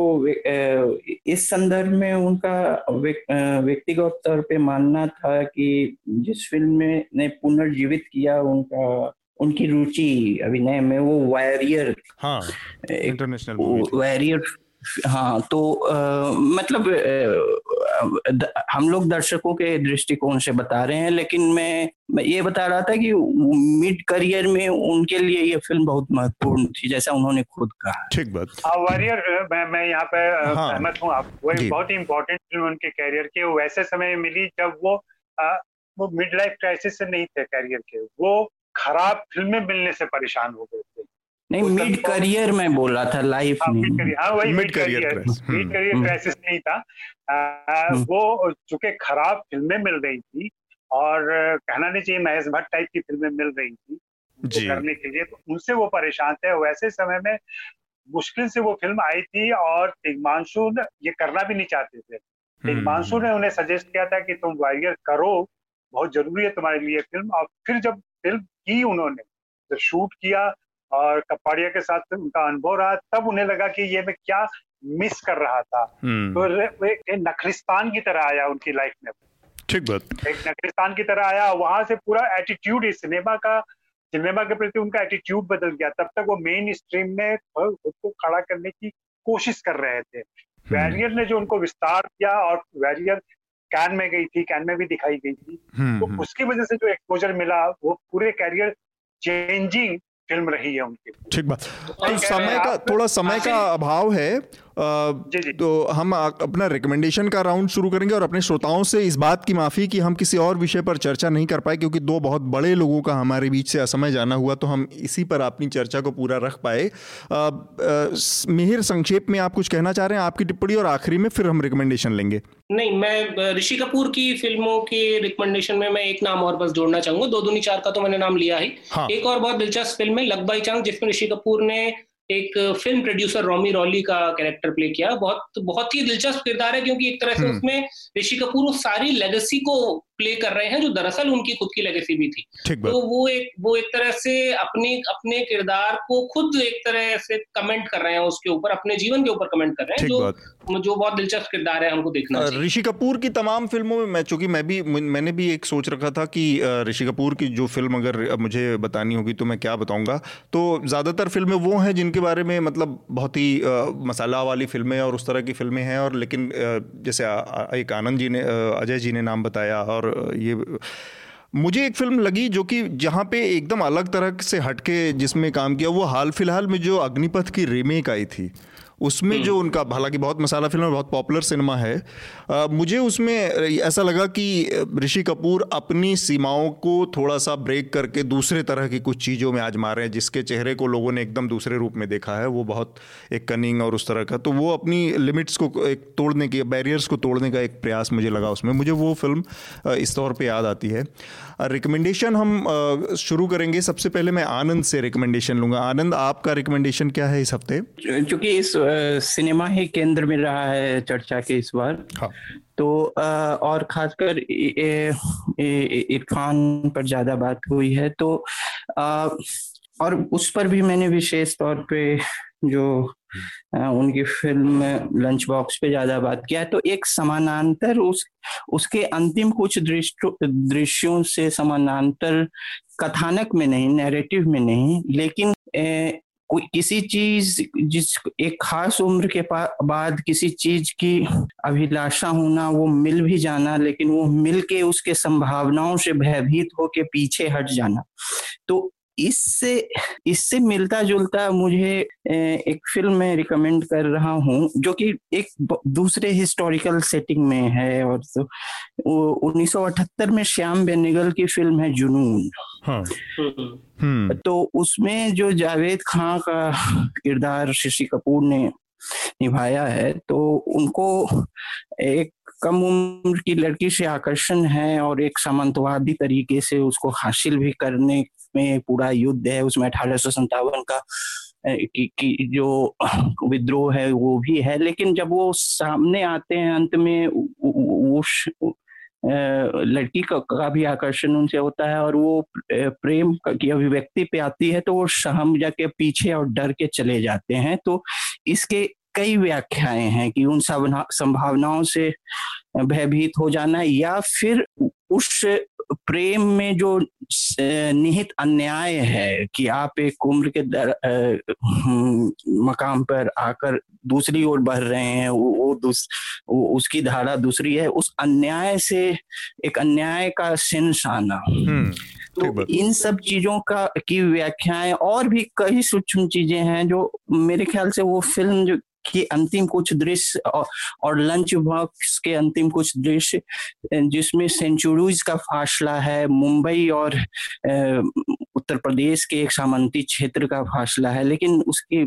इस संदर्भ में उनका व्यक्तिगत तौर पे मानना था कि जिस फ़िल्म में ने पुनर्जीवित किया उनका उनकी रुचि अभिनय में वो वॉरियर हाँ इंटरनेशनल वॉरियर हाँ तो आ, मतलब आ, हम लोग दर्शकों के दृष्टिकोण से बता रहे हैं लेकिन मैं मैं ये बता रहा था कि मिड करियर में उनके लिए ये फ़िल्म बहुत महत्वपूर्ण थी जैसा उन्होंने खुद कहा। ठीक बात। वॉरियर मैं मैं यहाँ पे हाँ, सहमत हूँ आप वो बहुत ही इम्पोर्टेंट फ़िल्म उनके कैरियर के वो वैसे समय मिली जब वो आ, वो मिड लाइफ क्राइसिस से नहीं थे कैरियर के वो खराब फ़िल्में मिलने से परेशान हो गए थे। नहीं मिड करियर में बोला था लाइफ हाँ, में। हाँ वही mid career mid career crisis नहीं था। हम्म। वो चूँकि खराब फ़िल्में मिल रही थी और कहना नहीं चाहिए महेश भट्ट टाइप की फ़िल्में मिल रही थी जी। करने के लिए तो उनसे वो परेशान थे। वैसे समय में मुश्किल से वो फ़िल्म आई थी और तिगमांशु ये करना भी नहीं चाहते थे। तिगमांशु ने उन्हें सजेस्ट किया था कि तुम वॉरियर करो बहुत ज़रूरी है तुम्हारे लिए फ़िल्म। और फिर जब फ़िल्म की उन्होंने। शूट किया और कपाड़िया के साथ उनका अनुभव रहा तब उन्हें लगा कि ये मैं क्या मिस कर रहा था। हम्म। तो एक नखलिस्तान की तरह आया उनकी लाइफ में। ठीक बात। एक नखलिस्तान की तरह आया वहाँ से पूरा एटीट्यूड इस सिनेमा का सिनेमा के प्रति उनका एटीट्यूड बदल गया। तब तक वो मेन स्ट्रीम में खुद को खड़ा करने की कोशिश कर रहे थे। वैरियर हम्म। ने जो उनको विस्तार किया और वैरियर कैन में गई थी कैन में भी दिखाई गई थी। हम्म, तो उसकी वजह से जो एक्सपोजर मिला वो पूरे कैरियर चेंजिंग फ़िल्म रही है उनकी। ठीक बात। तो समय का थोड़ा समय का अभाव है। तो हम अपना रिकमेंडेशन का राउंड शुरू करेंगे और अपने श्रोताओं से इस बात की माफ़ी कि हम किसी और विषय पर चर्चा नहीं कर पाए क्योंकि दो बहुत बड़े लोगों का हमारे बीच से असमय जाना हुआ तो हम इसी पर अपनी चर्चा को पूरा रख पाए। मिहिर संक्षेप में आप कुछ कहना चाह रहे हैं आपकी टिप्पणी और आखिरी में फिर हम रिकमेंडेशन लेंगे। नहीं मैं ऋषि कपूर की फ़िल्मों के रिकमेंडेशन में मैं एक नाम और बस जोड़ना चाहूँगा। दो दुनी चार का तो मैंने नाम लिया ही। हाँ। एक और बहुत दिलचस्प फ़िल्म है लक बाई चांस जिसमें ऋषि कपूर ने एक फ़िल्म प्रोड्यूसर रोमी रॉली का कैरेक्टर प्ले किया बहुत बहुत ही दिलचस्प किरदार है क्योंकि एक तरह से हम्म। उसमें ऋषि कपूर उस सारी लेगेसी को प्ले कर रहे हैं जो दरअसल उनकी खुद की लेगेसी भी थी। तो वो एक वो एक तरह से अपने अपने किरदार को खुद एक तरह से कमेंट कर रहे हैं उसके ऊपर अपने जीवन के ऊपर कमेंट कर रहे हैं जो जो बहुत दिलचस्प किरदार है हमको देखना ऋषि कपूर की तमाम फ़िल्मों में मैं चूँकि मैं भी मैंने भी एक सोच रखा था कि ऋषि कपूर की जो फ़िल्म अगर मुझे बतानी होगी तो मैं क्या बताऊँगा। तो ज़्यादातर फ़िल्में वो हैं जिनके बारे में मतलब बहुत ही मसाला वाली फ़िल्में और उस तरह की फ़िल्में हैं और लेकिन जैसे एक आनंद जी ने अजय जी ने नाम बताया और ये मुझे एक फ़िल्म लगी जो कि जहाँ पे एकदम अलग तरह से हटके जिसमें काम किया, वो हाल फ़िलहाल में जो अग्निपथ की रीमेक आई थी। उसमें हम्म। जो उनका हालाँकि बहुत मसाला फ़िल्म बहुत पॉपुलर सिनेमा है आ, मुझे उसमें ऐसा लगा कि ऋषि कपूर अपनी सीमाओं को थोड़ा सा ब्रेक करके दूसरे तरह की कुछ चीज़ों में आज मारे हैं जिसके चेहरे को लोगों ने एकदम दूसरे रूप में देखा है वो बहुत एक कनिंग और उस तरह का। तो वो अपनी लिमिट्स को एक तोड़ने की बैरियर्स को तोड़ने का एक प्रयास मुझे लगा उसमें। मुझे वो फ़िल्म इस तौर पर याद आती है। रिकमेंडेशन हम शुरू करेंगे। सबसे पहले मैं आनंद से रिकमेंडेशन लूँगा। आनंद आपका रिकमेंडेशन क्या है इस हफ़्ते? क्योंकि इस सिनेमा ही केंद्र में रहा है चर्चा के इस बार हाँ। तो और खासकर इरफान पर ज़्यादा बात हुई है तो और उस पर भी मैंने विशेष तौर पे जो उनकी फ़िल्म लंच बॉक्स पे ज़्यादा बात किया तो एक समानांतर उस उसके अंतिम कुछ दृश्यों से समानांतर कथानक में नहीं नैरेटिव में नहीं लेकिन ए, कोई किसी चीज़ जिस एक खास उम्र के बाद किसी चीज़ की अभिलाषा होना, वो मिल भी जाना, लेकिन वो मिलके उसके संभावनाओं से भयभीत होके पीछे हट जाना। तो इससे इससे मिलता जुलता मुझे एक फ़िल्म में रिकमेंड कर रहा हूँ जो कि एक दूसरे हिस्टोरिकल सेटिंग में है और तो उन्नीस सौ अठहत्तर में श्याम बेनेगल की फ़िल्म है जुनून हाँ। हम्म। तो उसमें जो जावेद खान का किरदार शशि कपूर ने निभाया है तो उनको एक कम उम्र की लड़की से आकर्षण है और एक सामंतवादी तरीके से उसको हासिल भी करने में पूरा युद्ध है उसमें अठारह सौ संतावन का की, की जो विद्रोह है वो भी है। लेकिन जब वो सामने आते हैं अंत में वो लड़की का, का भी आकर्षण उनसे होता है और वो प्रेम की अभिव्यक्ति पे आती है तो वो हम जाके पीछे और डर के चले जाते हैं। तो इसके कई व्याख्याएँ हैं कि उन संभावनाओं से भयभीत हो जाना या फिर उस प्रेम में जो निहित अन्याय है कि आप एक उम्र के दर, हम्म, मकाम पर आकर दूसरी ओर बढ़ रहे हैं वो, वो, दूस, वो उसकी धारा दूसरी है उस अन्याय से एक अन्याय का सेंस आना हम्म, तो इन सब चीज़ों का की व्याख्याएँ और भी कई सूक्ष्म चीज़ें हैं जो मेरे ख्याल से वो फ़िल्म जो के अंतिम कुछ दृश्य और लंच बॉक्स के अंतिम कुछ दृश्य जिसमें सेंचुरीज का फासला है मुंबई और उत्तर प्रदेश के एक सामंती क्षेत्र का फासला है लेकिन उसकी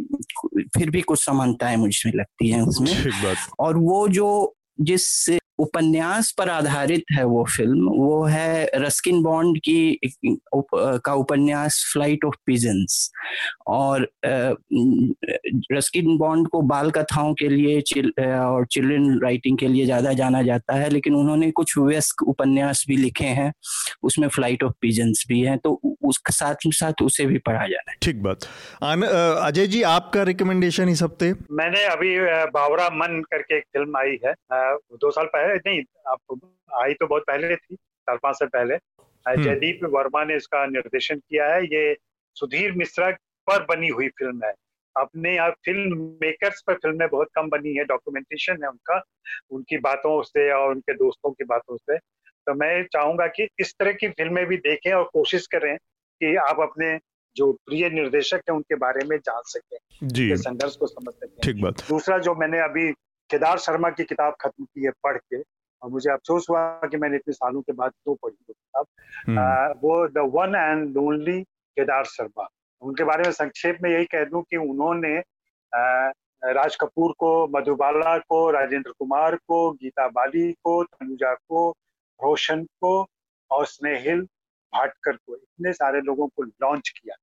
फिर भी कुछ समानताएँ मुझे लगती हैं उसमें। और वो जो जिस उपन्यास पर आधारित है वो फ़िल्म वो है रस्किन बॉन्ड की उप, का उपन्यास फ़्लाइट ऑफ़ पिजन्स और रस्किन बॉन्ड को बाल कथाओं के लिए चिल, और चिल्ड्रन राइटिंग के लिए ज़्यादा जाना जाता है लेकिन उन्होंने कुछ व्यस्क उपन्यास भी लिखे हैं उसमें फ़्लाइट ऑफ़ पिजन्स भी हैं तो उसके साथ साथ उसे भी पढ़ा जाना है। ठीक बात। अजय जी आपका रिकमेंडेशन इस हफ़्ते? मैंने अभी बावरा मन करके एक फ़िल्म आई है दो साल पहले नहीं आप आई तो बहुत पहले थी चार पाँच साल पहले। हम्म। जयदीप वर्मा ने इसका निर्देशन किया है ये सुधीर मिश्रा पर बनी हुई फ़िल्म है। अपने यहाँ फ़िल्म मेकर्स पर फ़िल्में बहुत कम बनी है डॉक्यूमेंटेशन है उनका उनकी बातों से और उनके दोस्तों की बातों से। तो मैं चाहूँगा कि इस तरह की फ़िल्में भी देखें और कोशिश करें कि आप अपने जो प्रिय निर्देशक है उनके बारे में जान सकें जी। संघर्ष को समझ सकें। ठीक बात। दूसरा जो मैंने अभी केदार शर्मा की किताब खत्म की है पढ़ के और मुझे अफसोस हुआ कि मैंने इतने सालों के बाद दो पढ़ी वो किताब। हम्म। वो the one and lonely Kedar Sharma. उनके बारे में संक्षेप में यही कह दूँ कि उन्होंने राज कपूर को मधुबाला को राजेंद्र कुमार को गीता बाली को तनुजा को रोशन को और स्नेहिल भाटकर को इतने सारे लोगों को लॉन्च किया।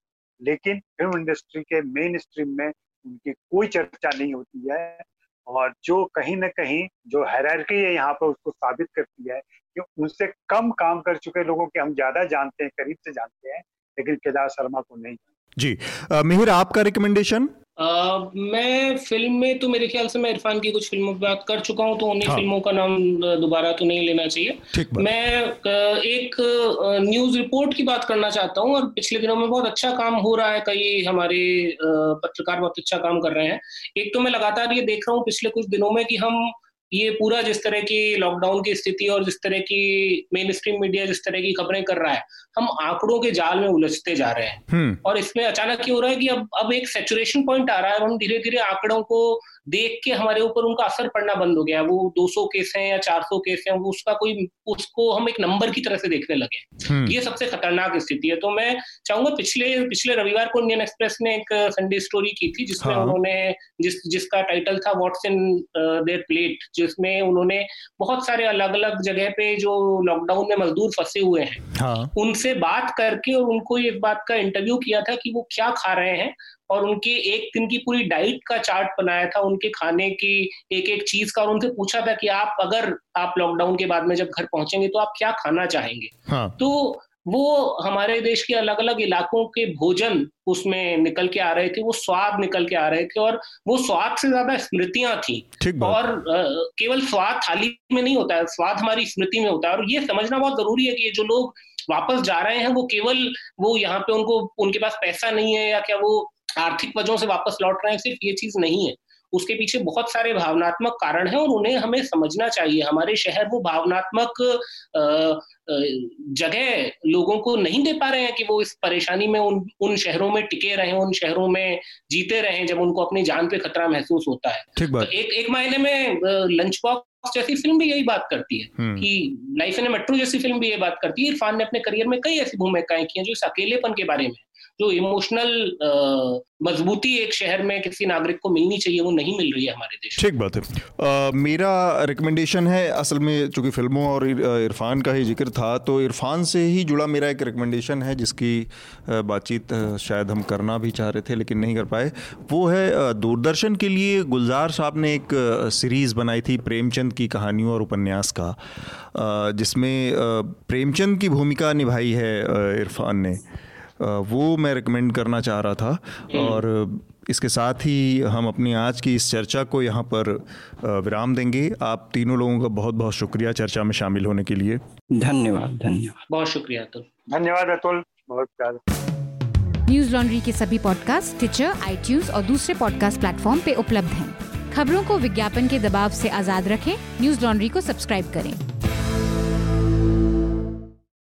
लेकिन फ़िल्म इंडस्ट्री के मेन स्ट्रीम में उनकी कोई चर्चा नहीं होती है। और जो कहीं ना कहीं जो हैरारकी है यहाँ पर उसको साबित करती है कि उनसे कम काम कर चुके लोगों के हम ज़्यादा जानते हैं, करीब से जानते हैं, लेकिन केदार शर्मा को नहीं जी मिहिर, आपका रिकमेंडेशन Uh, मैं फ़िल्म में तो मेरे ख्याल से मैं इरफान की कुछ फ़िल्मों की बात कर चुका हूँ तो उन्हीं हाँ. फ़िल्मों का नाम दोबारा तो नहीं लेना चाहिए। मैं एक न्यूज़ रिपोर्ट की बात करना चाहता हूँ और पिछले दिनों में बहुत अच्छा काम हो रहा है कई हमारे पत्रकार बहुत अच्छा काम कर रहे हैं। एक तो मैं लगातार ये देख रहा हूँ पिछले कुछ दिनों में कि हम ये पूरा जिस तरह की लॉकडाउन की स्थिति और जिस तरह की मेन स्ट्रीम मीडिया जिस तरह की खबरें कर रहा है हम आंकड़ों के जाल में उलझते जा रहे हैं हम्म। और इसमें अचानक ये हो रहा है कि अब अब एक सेचुरेशन पॉइंट आ रहा है हम धीरे धीरे आंकड़ों को देख के हमारे ऊपर उनका असर पड़ना बंद हो गया वो 200 केस हैं या 400 केस हैं वो उसका कोई उसको हम एक नंबर की तरह से देखने लगे हम्म। ये सबसे खतरनाक स्थिति है तो मैं चाहूँगा पिछले पिछले रविवार को इंडियन एक्सप्रेस ने एक संडे स्टोरी की थी जिसमें हाँ। उन्होंने जिस जिसका टाइटल था व्हाट्स इन देयर प्लेट जिसमें उन्होंने बहुत सारे अलग अलग जगह पे जो लॉकडाउन में मजदूर फंसे हुए हैं हाँ। उनसे बात करके और उनको इस बात का इंटरव्यू किया था कि वो क्या खा रहे हैं और उनके एक दिन की पूरी डाइट का चार्ट बनाया था उनके खाने की एक एक चीज़ का और उनसे पूछा था कि आप अगर आप लॉकडाउन के बाद में जब घर पहुँचेंगे तो आप क्या खाना चाहेंगे? हाँ. तो वो हमारे देश के अलग अलग इलाकों के भोजन उसमें निकल के आ रहे थे वो स्वाद निकल के आ रहे थे और वो स्वाद से ज़्यादा स्मृतियाँ थी। और केवल स्वाद थाली में नहीं होता है स्वाद हमारी स्मृति में होता है और ये समझना बहुत ज़रूरी है कि ये जो लोग वापस जा रहे हैं वो केवल वो यहाँ पे उनको उनके पास पैसा नहीं है या क्या वो आर्थिक वजहों से वापस लौट रहे हैं सिर्फ़ ये चीज़ नहीं है। उसके पीछे बहुत सारे भावनात्मक कारण हैं और उन्हें हमें समझना चाहिए। हमारे शहर वो भावनात्मक जगह लोगों को नहीं दे पा रहे हैं कि वो इस परेशानी में उन उन शहरों में टिके रहे उन शहरों में जीते रहे जब उनको अपनी जान पे खतरा महसूस होता है। तो एक एक मायने में लंच बॉक्स जैसी फ़िल्म भी यही बात करती है हम्म। कि लाइफ इन मेट्रो जैसी फ़िल्म भी ये बात करती है। इरफान ने अपने करियर में कई ऐसी भूमिकाएँ की हैं जो इस अकेलेपन के बारे में जो इमोशनल मजबूती एक शहर में किसी नागरिक को मिलनी चाहिए वो नहीं मिल रही है हमारे देश ठीक बात है। आ, मेरा रिकमेंडेशन है असल में चूँकि फ़िल्मों और इरफान का ही ज़िक्र था तो इरफान से ही जुड़ा मेरा एक रिकमेंडेशन है जिसकी बातचीत शायद हम करना भी चाह रहे थे लेकिन नहीं कर पाए। वो है दूरदर्शन के लिए गुलजार साहब ने एक सीरीज़ बनाई थी प्रेमचंद की कहानियों और उपन्यास का जिसमें प्रेमचंद की भूमिका निभाई है इरफान ने। वो मैं रिकमेंड करना चाह रहा था। और इसके साथ ही हम अपनी आज की इस चर्चा को यहाँ पर विराम देंगे। आप तीनों लोगों का बहुत बहुत शुक्रिया चर्चा में शामिल होने के लिए। धन्यवाद धन्यवाद। बहुत शुक्रिया अतुल। धन्यवाद अतुल। बहुत प्यार। न्यूज़ लॉन्ड्री के सभी पॉडकास्ट ट्विटर आई और दूसरे पॉडकास्ट प्लेटफॉर्म पे उपलब्ध हैं। खबरों को विज्ञापन के दबाव से आज़ाद रखें। न्यूज़ लॉन्ड्री को सब्सक्राइब करें।